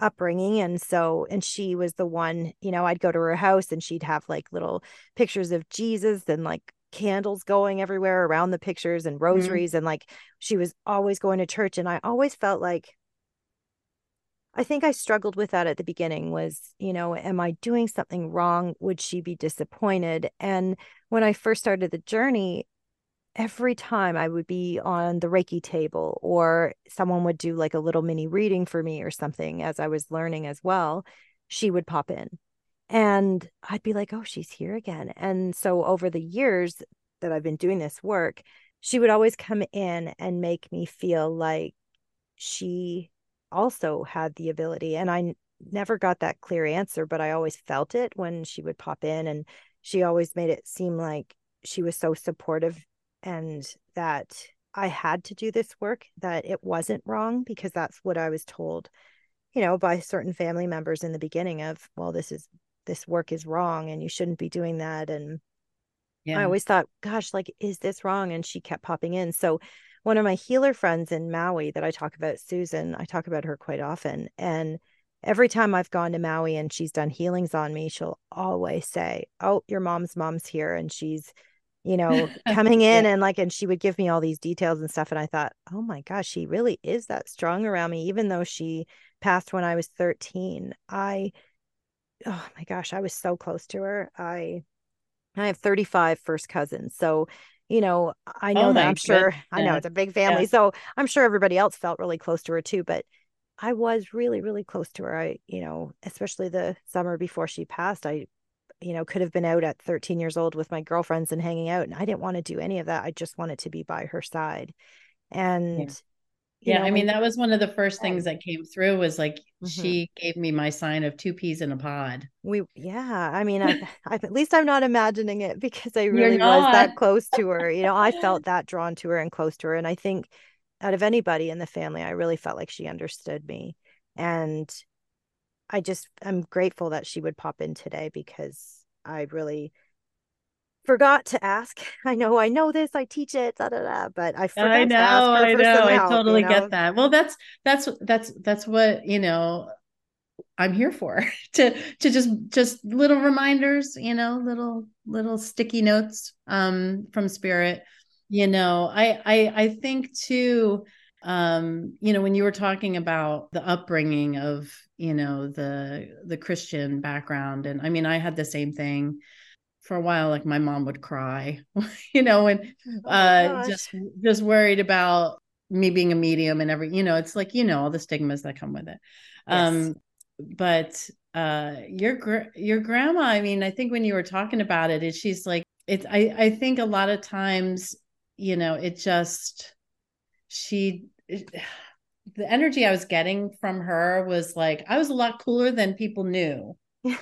upbringing and so and she was the one you know I'd go to her house and she'd have like little pictures of Jesus and like candles going everywhere around the pictures and mm-hmm. rosaries mm-hmm. and like she was always going to church and I always felt like I think I struggled with that at the beginning was, you know, am I doing something wrong? Would she be disappointed? And when I first started the journey, every time I would be on the Reiki table or someone would do like a little mini reading for me or something as I was learning as well, she would pop in. And I'd be like, oh, she's here again. And so over the years that I've been doing this work, she would always come in and make me feel like she also had the ability. And I never got that clear answer, but I always felt it when she would pop in. And she always made it seem like she was so supportive and that I had to do this work, that it wasn't wrong because that's what I was told, you know, by certain family members in the beginning of, well, this is this work is wrong and you shouldn't be doing that. And yeah. I always thought, gosh, like, is this wrong? And she kept popping in. So one of my healer friends in Maui that I talk about, Susan, I talk about her quite often. And every time I've gone to Maui and she's done healings on me, she'll always say, Oh, your mom's mom's here and she's you know, coming in yeah. and like, and she would give me all these details and stuff. And I thought, oh my gosh, she really is that strong around me, even though she passed when I was 13. I, oh my gosh, I was so close to her. I, I have 35 first cousins. So, you know, I oh know oh that I'm sure, goodness. I know it's a big family. Yeah. So I'm sure everybody else felt really close to her too. But I was really, really close to her. I, you know, especially the summer before she passed, I you know, could have been out at 13 years old with my girlfriends and hanging out. And I didn't want to do any of that. I just wanted to be by her side. And yeah. Yeah, know, I mean that was one of the first things that came through was like mm-hmm. she gave me my sign of two peas in a pod. We yeah, I mean I, I at least I'm not imagining it because I really was that close to her. You know, I felt that drawn to her and close to her and I think out of anybody in the family I really felt like she understood me. And I just I'm grateful that she would pop in today because I really forgot to ask. I know I know this, I teach it, da, da, da, but I forgot I know, to ask her I for know. some I help, you totally know? get that. Well, that's that's that's that's what, you know, I'm here for. to to just just little reminders, you know, little little sticky notes um from spirit. You know, I I I think too um you know when you were talking about the upbringing of you know the the christian background and i mean i had the same thing for a while like my mom would cry you know and Oh uh just just worried about me being a medium and every you know it's like you know all the stigmas that come with it Yes. um but uh your gr- your grandma i mean i think when you were talking about it is she's like it's i i think a lot of times you know it just she the energy i was getting from her was like i was a lot cooler than people knew.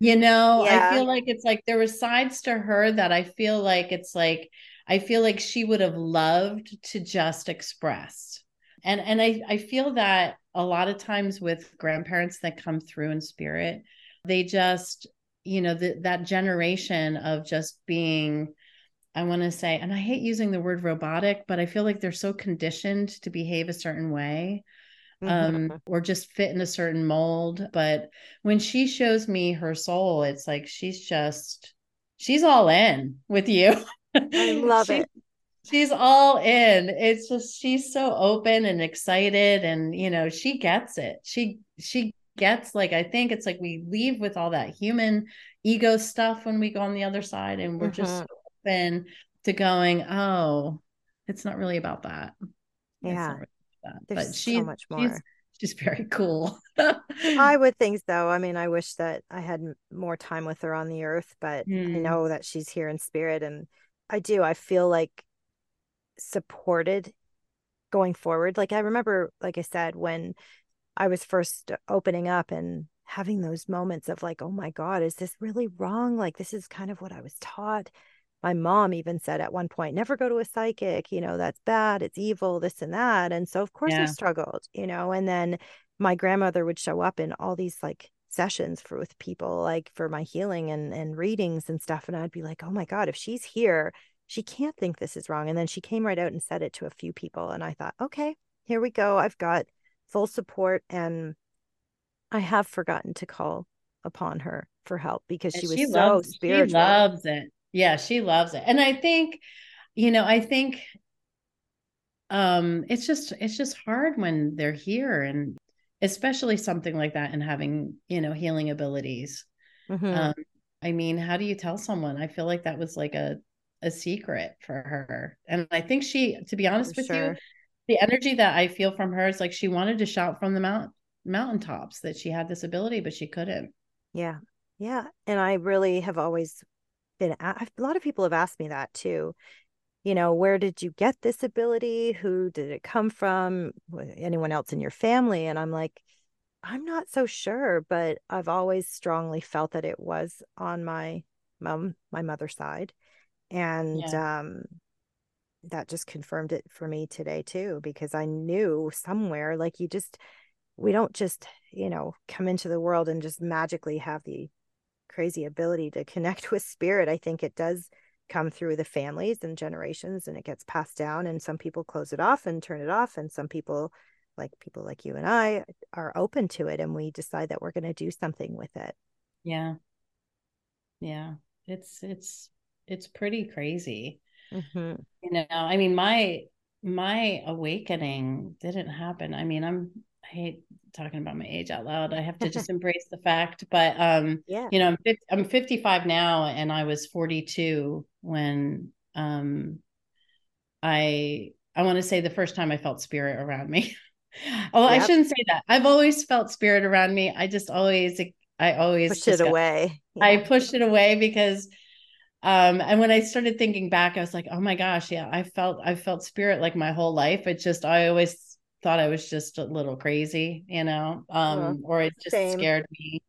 You know i feel like it's like there were sides to her that i feel like it's like i feel like she would have loved to just express. And and i i feel that a lot of times with grandparents that come through in spirit they just you know the, that generation of just being i want to say and i hate using the word robotic but i feel like they're so conditioned to behave a certain way um or just fit in a certain mold but when she shows me her soul it's like she's just she's all in with you I love She- it. she's all in it's just she's so open and excited and you know she gets it she she gets like i think it's like we leave with all that human ego stuff when we go on the other side and we're just Mhm. so open to going oh it's not really about that Yeah. really about that. There's but so she's much she's more. she's very cool I would think so. I mean, I wish that I had more time with her on the earth, but I Hmm. know that she's here in spirit and I do. I feel like supported going forward. Like I remember, like I said, when I was first opening up and having those moments of like, oh my God, is this really wrong? Like, this is kind of what I was taught. My mom even said at one point, never go to a psychic, you know, that's bad, it's evil, this and that. And so, of course, I struggled, you know, and then my grandmother would show up in all these like sessions for with people, like for my healing and, and readings and stuff. And I'd be like, oh my God, if she's here, she can't think this is wrong. And then she came right out and said it to a few people. And I thought, okay, here we go. I've got full support and I have forgotten to call upon her for help because And she was she so loves she loves it yeah she loves it and i think you know i think um it's just it's just hard when they're here and especially something like that and having you know healing abilities Mhm. um i mean how do you tell someone i feel like that was like a a secret for her and i think she to be honest For with you the energy that i feel from her is like she wanted to shout from the mount mountaintops that she had this ability but she couldn't Yeah. Yeah. And I really have always been, a lot of people have asked me that too. You know, where did you get this ability? Who did it come from? Anyone else in your family? And I'm like, I'm not so sure, but I've always strongly felt that it was on my mom, my mother's side. And yeah um, that just confirmed it for me today too, because I knew somewhere, like you just, we don't just, you know, come into the world and just magically have the crazy ability to connect with spirit. I think it does come through the families and generations and it gets passed down. And some people close it off and turn it off. And some people, like people like you and I, are open to it and we decide that we're going to do something with it. Yeah. Yeah. It's it's it's pretty crazy. hmm You know, I mean my my awakening didn't happen. I mean, I'm I hate talking about my age out loud. I have to just embrace the fact, but um Yeah. you know, I'm 50, I'm 55 now and I was 42 when um I I want to say the first time I felt spirit around me. oh, I shouldn't say that. I've always felt spirit around me. I just always I always Push it away. I pushed it away because um and when I started thinking back, I was like, oh my gosh, yeah, I felt I felt spirit like my whole life. It just I always thought I was just a little crazy, you know, um, or it just same. scared me.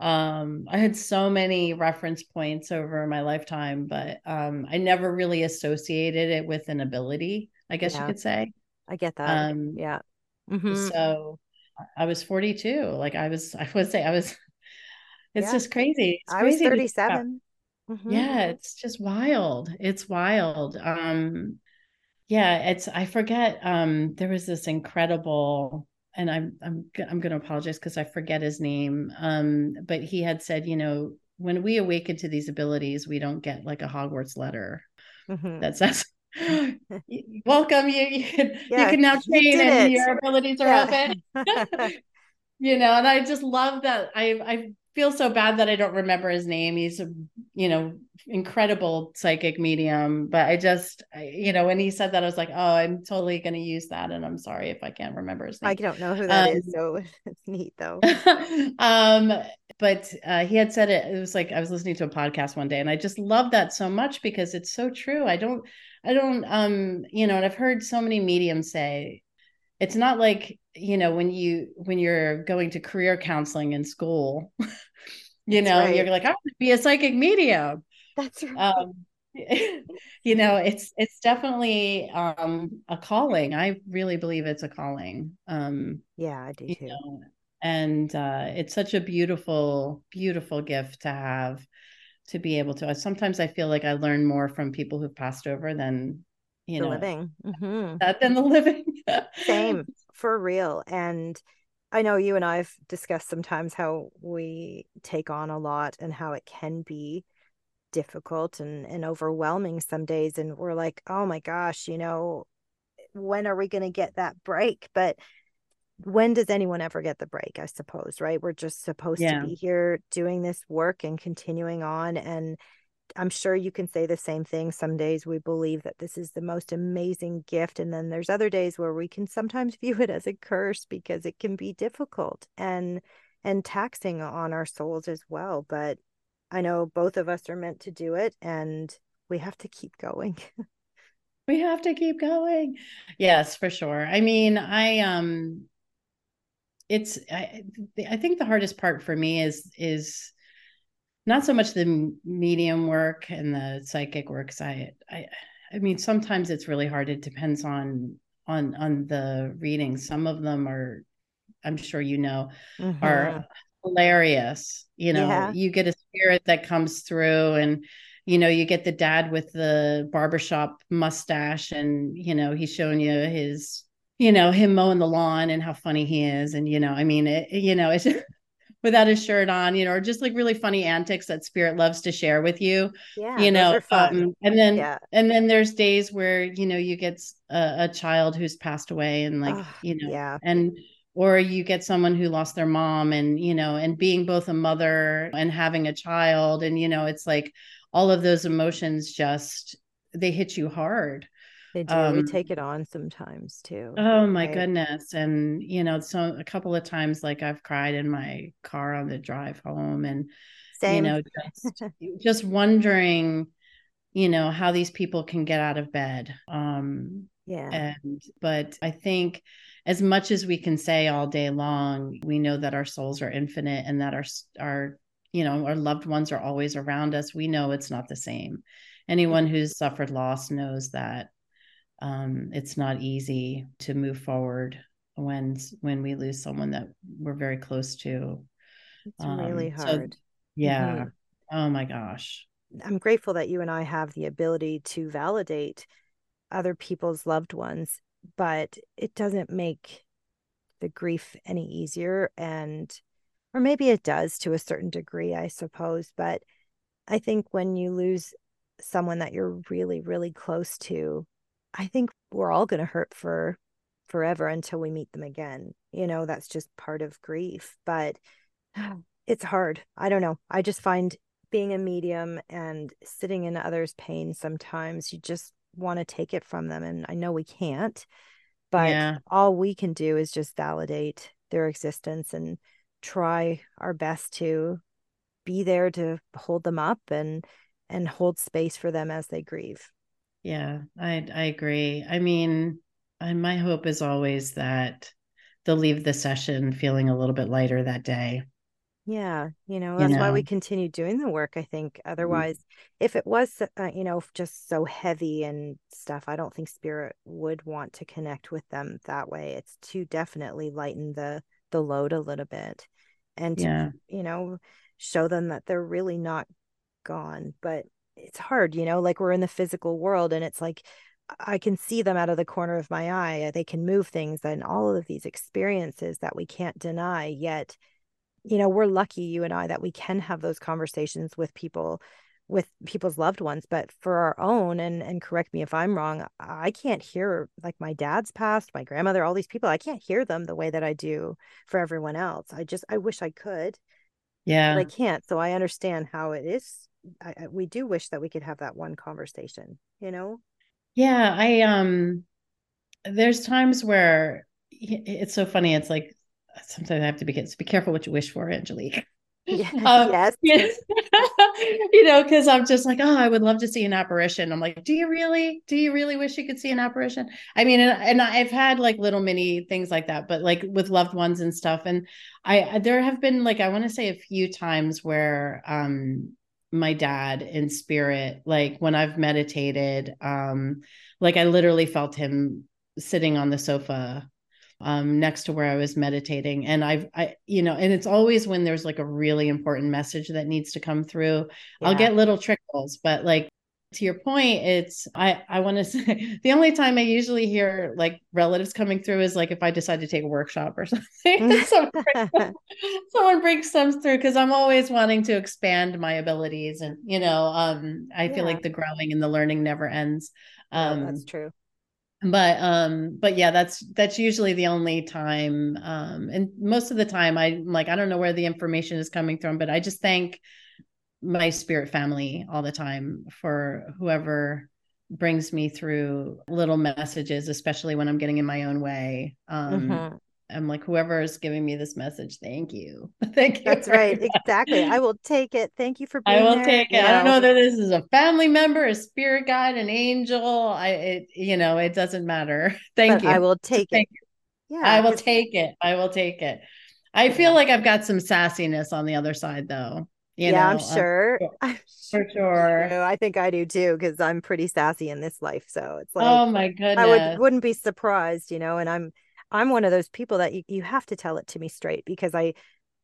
Um, I had so many reference points over my lifetime, but um I never really associated it with an ability, I guess you could say. I get that. Um, Yeah. hmm so I was 42. Like I was, I would say I was, it's Yeah. just crazy. It's I was crazy about. 37. Mhm. Yeah, it's just wild. It's wild. Um, yeah, it's I forget. Um, there was this incredible, and I'm I'm I'm going to apologize because I forget his name. Um, but he had said, you know, when we awaken to these abilities, we don't get like a Hogwarts letter Mhm. that says, "Welcome, you you can you can now train and it. your abilities are Yeah. open." you know and i just love that i i feel so bad that i don't remember his name he's a you know incredible psychic medium but i just I, you know when he said that i was like oh i'm totally going to use that and i'm sorry if i can't remember his name. I don't know who that Um, is, so it's neat though. um but uh, he had said it it was like i was listening to a podcast one day and i just love that so much because it's so true i don't i don't um you know and i've heard so many mediums say it's not like you know when you when you're going to career counseling in school you That's know right. you're like i want to be a psychic medium That's right. um you know it's it's definitely um a calling i really believe it's a calling um yeah, I do too. know and uh it's such a beautiful beautiful gift to have to be able to sometimes i feel like i learn more from people who've passed over than you The know living. Mhm. that than the living Same for real. And I know you and I've discussed sometimes how we take on a lot and how it can be difficult and, and overwhelming some days. And we're like, oh my gosh, you know, when are we going to get that break? But when does anyone ever get the break? I suppose, right? We're just supposed Yeah. to be here doing this work and continuing on. And I'm sure you can say the same thing. Some days we believe that this is the most amazing gift. And then there's other days where we can sometimes view it as a curse because it can be difficult and and taxing on our souls as well. But I know both of us are meant to do it and we have to keep going. we have to keep going yes for sure i mean i um it's i i think the hardest part for me is is not so much the medium work and the psychic works. I i i mean sometimes it's really hard. It depends on on on the readings some of them are i'm sure you know Mhm. are hilarious. You know Yeah. you get a spirit that comes through and you know you get the dad with the barbershop mustache and you know he's showing you his you know him mowing the lawn and how funny he is. And you know i mean it you know it's without a shirt on you know or just like really funny antics that spirit loves to share with you Yeah. you know um, and then Yeah. and then there's days where you know you get a, a child who's passed away and like Ugh, you know yeah. and or you get someone who lost their mom and you know and being both a mother and having a child and you know it's like all of those emotions just they hit you hard They do. we um, take it on sometimes too. oh my right? goodness and you know so a couple of times like i've cried in my car on the drive home and Same. you know just just wondering you know how these people can get out of bed um yeah. and but i think as much as we can say all day long we know that our souls are infinite and that our our you know our loved ones are always around us we know it's not the same anyone who's suffered loss knows that um, it's not easy to move forward when when we lose someone that we're very close to It's really um, so hard. yeah Mhm. oh my gosh I'm grateful that you and I have the ability to validate other people's loved ones, but it doesn't make the grief any easier. And, or maybe it does to a certain degree, I suppose. But I think when you lose someone that you're really, really close to, I think we're all going to hurt for forever until we meet them again. You know, that's just part of grief. But it's hard. I don't know. I just find being a medium and sitting in others' pain sometimes you just want to take it from them. And I know we can't, but Yeah. all we can do is just validate their existence and try our best to be there to hold them up and and hold space for them as they grieve. Yeah, I I agree. I mean, I, my hope is always that they'll leave the session feeling a little bit lighter that day. Yeah, you know, You that's why we continue doing the work, I think. Otherwise, if it was, uh, you know, just so heavy and stuff, I don't think spirit would want to connect with them that way. It's to definitely lighten the the load a little bit and yeah. to, you know, show them that they're really not gone. But it's hard, you know, like we're in the physical world and it's like I can see them out of the corner of my eye. Uh, they can move things and all of these experiences that we can't deny. Yet, you know, we're lucky, you and I, that we can have those conversations with people with people's loved ones but for our own and and correct me if i'm wrong i can't hear like my dad's past, my grandmother all these people i can't hear them the way that i do for everyone else i just i wish i could yeah But i can't so i understand how it is I, I, we do wish that we could have that one conversation you know yeah i um there's times where it's so funny it's like sometimes i have to be, be careful what you wish for angelique yeah. Um, yes. you know, because I'm just like, oh, I would love to see an apparition. I'm like, do you really? Do you really wish you could see an apparition? I mean, and, and I've had like little mini things like that, but like with loved ones and stuff. And I there have been like I want to say a few times where um my dad in spirit, like when I've meditated, um, like I literally felt him sitting on the sofa um, next to where I was meditating. And I've, I, you know, and it's always when there's like a really important message that needs to come through, yeah. I'll get little trickles, but like, to your point, it's I I want to say the only time I usually hear like relatives coming through is like if I decide to take a workshop or something. someone, brings, someone brings some through because I'm always wanting to expand my abilities and you know um I yeah. feel like the growing and the learning never ends. Um, that's true but um but yeah that's that's usually the only time um and most of the time i'm like i don't know where the information is coming from but i just thank my spirit family all the time for whoever brings me through little messages especially when i'm getting in my own way um mm-hmm. I'm like, whoever is giving me this message, thank you. thank you. That's right. Much. Exactly. I will take it. Thank you for being I will there. take it. You I don't know that this is a family member, a spirit guide, an angel. I, it, you know, it doesn't matter. Thank but you. I will take it. Yeah. I will take it. I will take it. I yeah. feel like I've got some sassiness on the other side though. You yeah, know, I'm sure. I'm sure. For sure. I think I do too, because I'm pretty sassy in this life. So it's like, oh my goodness. I would, wouldn't be surprised, you know, and I'm, I'm one of those people that you, you have to tell it to me straight because I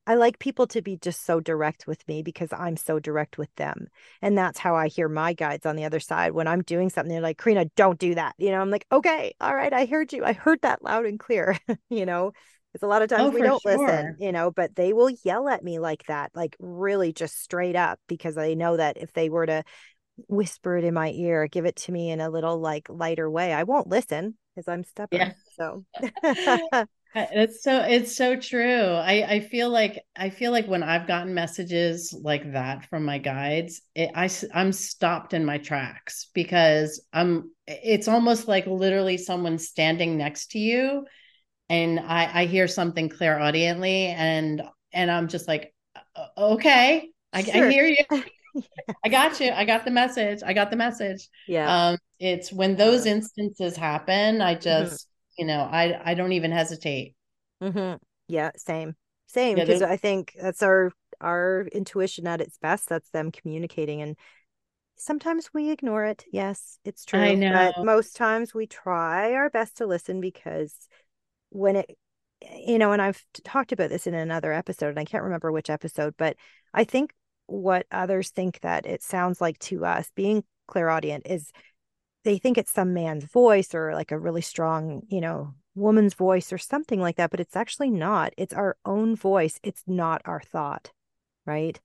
I like people to be just so direct with me because I'm so direct with them. And that's how I hear my guides on the other side. When I'm doing something, they're like, Karina, don't do that. You know, I'm like, okay, all right, I heard you. I heard that loud and clear, you know, because a lot of times oh, we don't sure. listen, you know, but they will yell at me like that, like really just straight up because they know that if they were to whisper it in my ear, give it to me in a little like lighter way, I won't listen because I'm stubborn. Yeah. So uh, it's so it's so true. I I feel like I feel like when I've gotten messages like that from my guides, it, I I'm stopped in my tracks because I'm it's almost like literally someone standing next to you and I I hear something clairaudiently and and I'm just like okay, I, sure. I hear you. I got you. I got the message. I got the message. Yeah. Um, it's when those instances happen, I mm-hmm. just, mm-hmm. you know, I I don't even hesitate. Mm-hmm. Yeah, same, same. Because yeah, I think that's our our intuition at its best. That's them communicating, and sometimes we ignore it. Yes, it's true. I know. But most times we try our best to listen because when it you know and i've talked about this in another episode and i can't remember which episode but i think what others think that it sounds like to us being clairaudient is they think it's some man's voice or like a really strong you know woman's voice or something like that but it's actually not. It's our own voice. It's not our thought right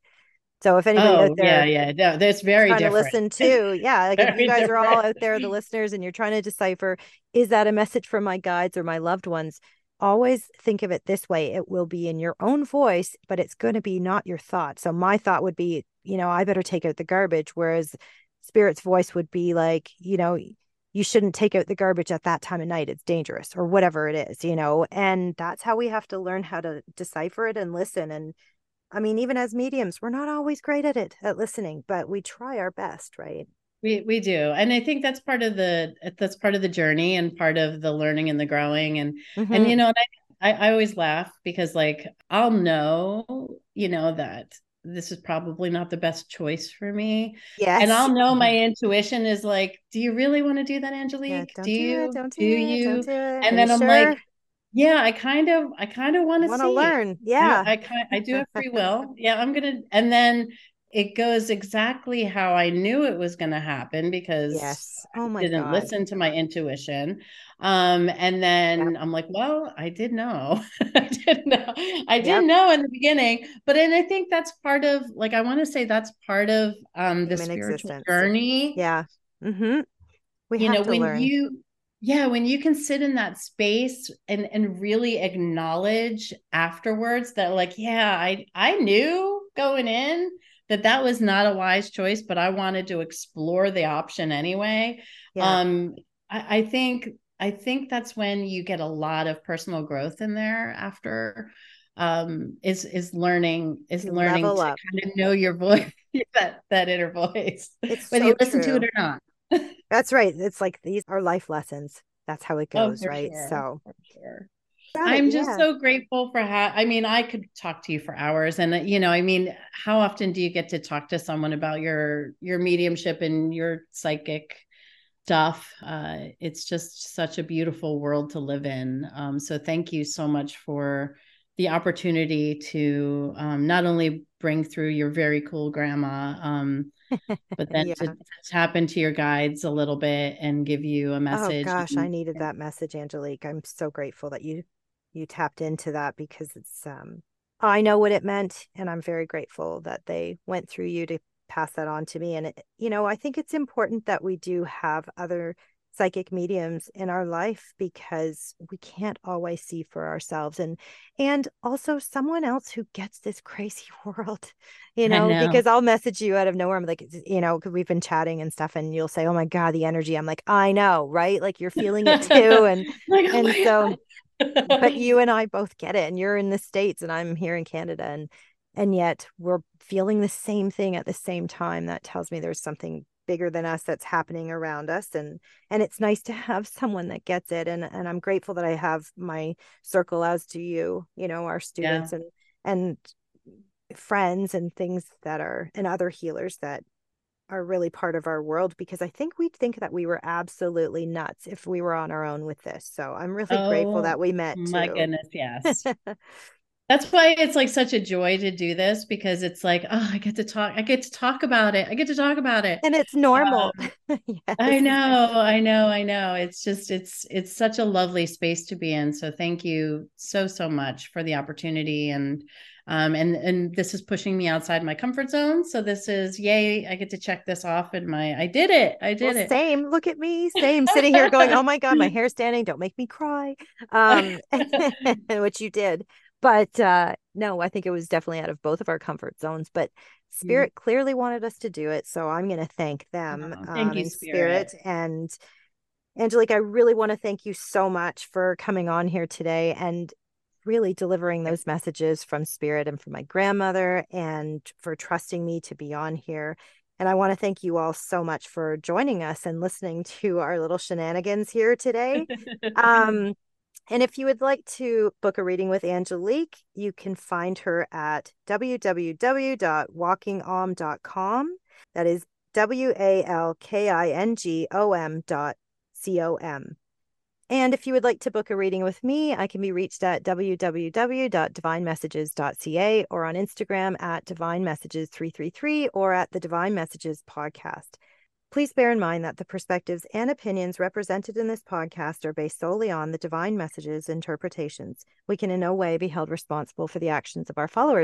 so if anybody oh, out there yeah yeah no that's very trying different. to listen to yeah like if you guys different. are all out there the listeners and you're trying to decipher is that a message from my guides or my loved ones always think of it this way it will be in your own voice but it's going to be not your thought so my thought would be you know i better take out the garbage whereas spirit's voice would be like you know you shouldn't take out the garbage at that time of night it's dangerous or whatever it is you know and that's how we have to learn how to decipher it and listen and i mean even as mediums we're not always great at it at listening but we try our best right we we do, and I think that's part of the that's part of the journey and part of the learning and the growing, and mm-hmm. and you know, and I, I I always laugh because like I'll know, you know, that this is probably not the best choice for me. Yeah. And I'll know my intuition is like, do you really want to do that, Angelique? Yeah, do, you? Do, do, you? Do and then I'm like, Yeah, I kind of, I kind of want to see. learn. Yeah, I, I kind, I do have free will. Yeah, I'm gonna, and then it goes exactly how I knew it was going to happen because yes. oh my I didn't God. listen to my intuition. Um, and then yep. I'm like, well, I did know. I didn't know. I yep. know in the beginning. But and I think that's part of like I want to say that's part of um the Human spiritual existence. journey. Yeah. Mm-hmm. We you know, when learn. you yeah, when you can sit in that space and and really acknowledge afterwards that like, yeah, I I knew going in that that was not a wise choice, but I wanted to explore the option anyway. Yeah. Um, I, I think I think that's when you get a lot of personal growth in there after um is is learning is learning Level to up. kind of know your voice that that inner voice it's whether so you listen true. to it or not that's right it's like these are life lessons that's how it oh, goes oh, right sure. so sure. I'm just yeah. so grateful for how I mean I could talk to you for hours and you know I mean how often do you get to talk to someone about your your mediumship and your psychic stuff uh, it's just such a beautiful world to live in um, so thank you so much for the opportunity to um, not only bring through your very cool grandma um, but then yeah. to, tap into your guides a little bit and give you a oh, message. Oh gosh, and, I needed that message, Angelique. I'm so grateful that you you tapped into that because it's um I know what it meant and I'm very grateful that they went through you to pass that on to me and it, you know I think it's important that we do have other psychic mediums in our life because we can't always see for ourselves and and also someone else who gets this crazy world you know, know. because I'll message you out of nowhere I'm like you know because we've been chatting and stuff and you'll say oh my god the energy I'm like I know right? Like you're feeling it too and like, oh and so but you and I both get it and you're in the states and I'm here in Canada and and yet we're feeling the same thing at the same time. That tells me there's something bigger than us that's happening around us and and it's nice to have someone that gets it and and I'm grateful that I have my circle as do you you know our students yeah. and and friends and things that are and other healers that are really part of our world because I think we'd think that we were absolutely nuts if we were on our own with this. So I'm really oh, grateful that we met. My too. goodness, yes. That's why it's like such a joy to do this because it's like, oh, I get to talk, I get to talk about it. I get to talk about it. And it's normal. Um, yes. I know, I know, I know. It's just it's it's such a lovely space to be in. So thank you so so much for the opportunity and um, and and this is pushing me outside my comfort zone. So this is yay! I get to check this off in my. I did it. I did well, it. Same. Look at me. Same. Sitting here going, oh my god, my hair standing. Don't make me cry. Um, which you did, but uh, no, I think it was definitely out of both of our comfort zones. But Spirit mm. clearly wanted us to do it, so I'm going to thank them. Oh, thank um, you, Spirit. Spirit and. Angelique, I really want to thank you so much for coming on here today and really delivering those messages from spirit and from my grandmother and for trusting me to be on here. And I want to thank you all so much for joining us and listening to our little shenanigans here today. um, and if you would like to book a reading with Angelique, you can find her at www.walkingom.com. That is W A L K I N G O M dot C O M. And if you would like to book a reading with me, I can be reached at www.divinemessages.ca or on Instagram at Divine Messages 333 or at the Divine Messages podcast. Please bear in mind that the perspectives and opinions represented in this podcast are based solely on the Divine Messages interpretations. We can in no way be held responsible for the actions of our followers.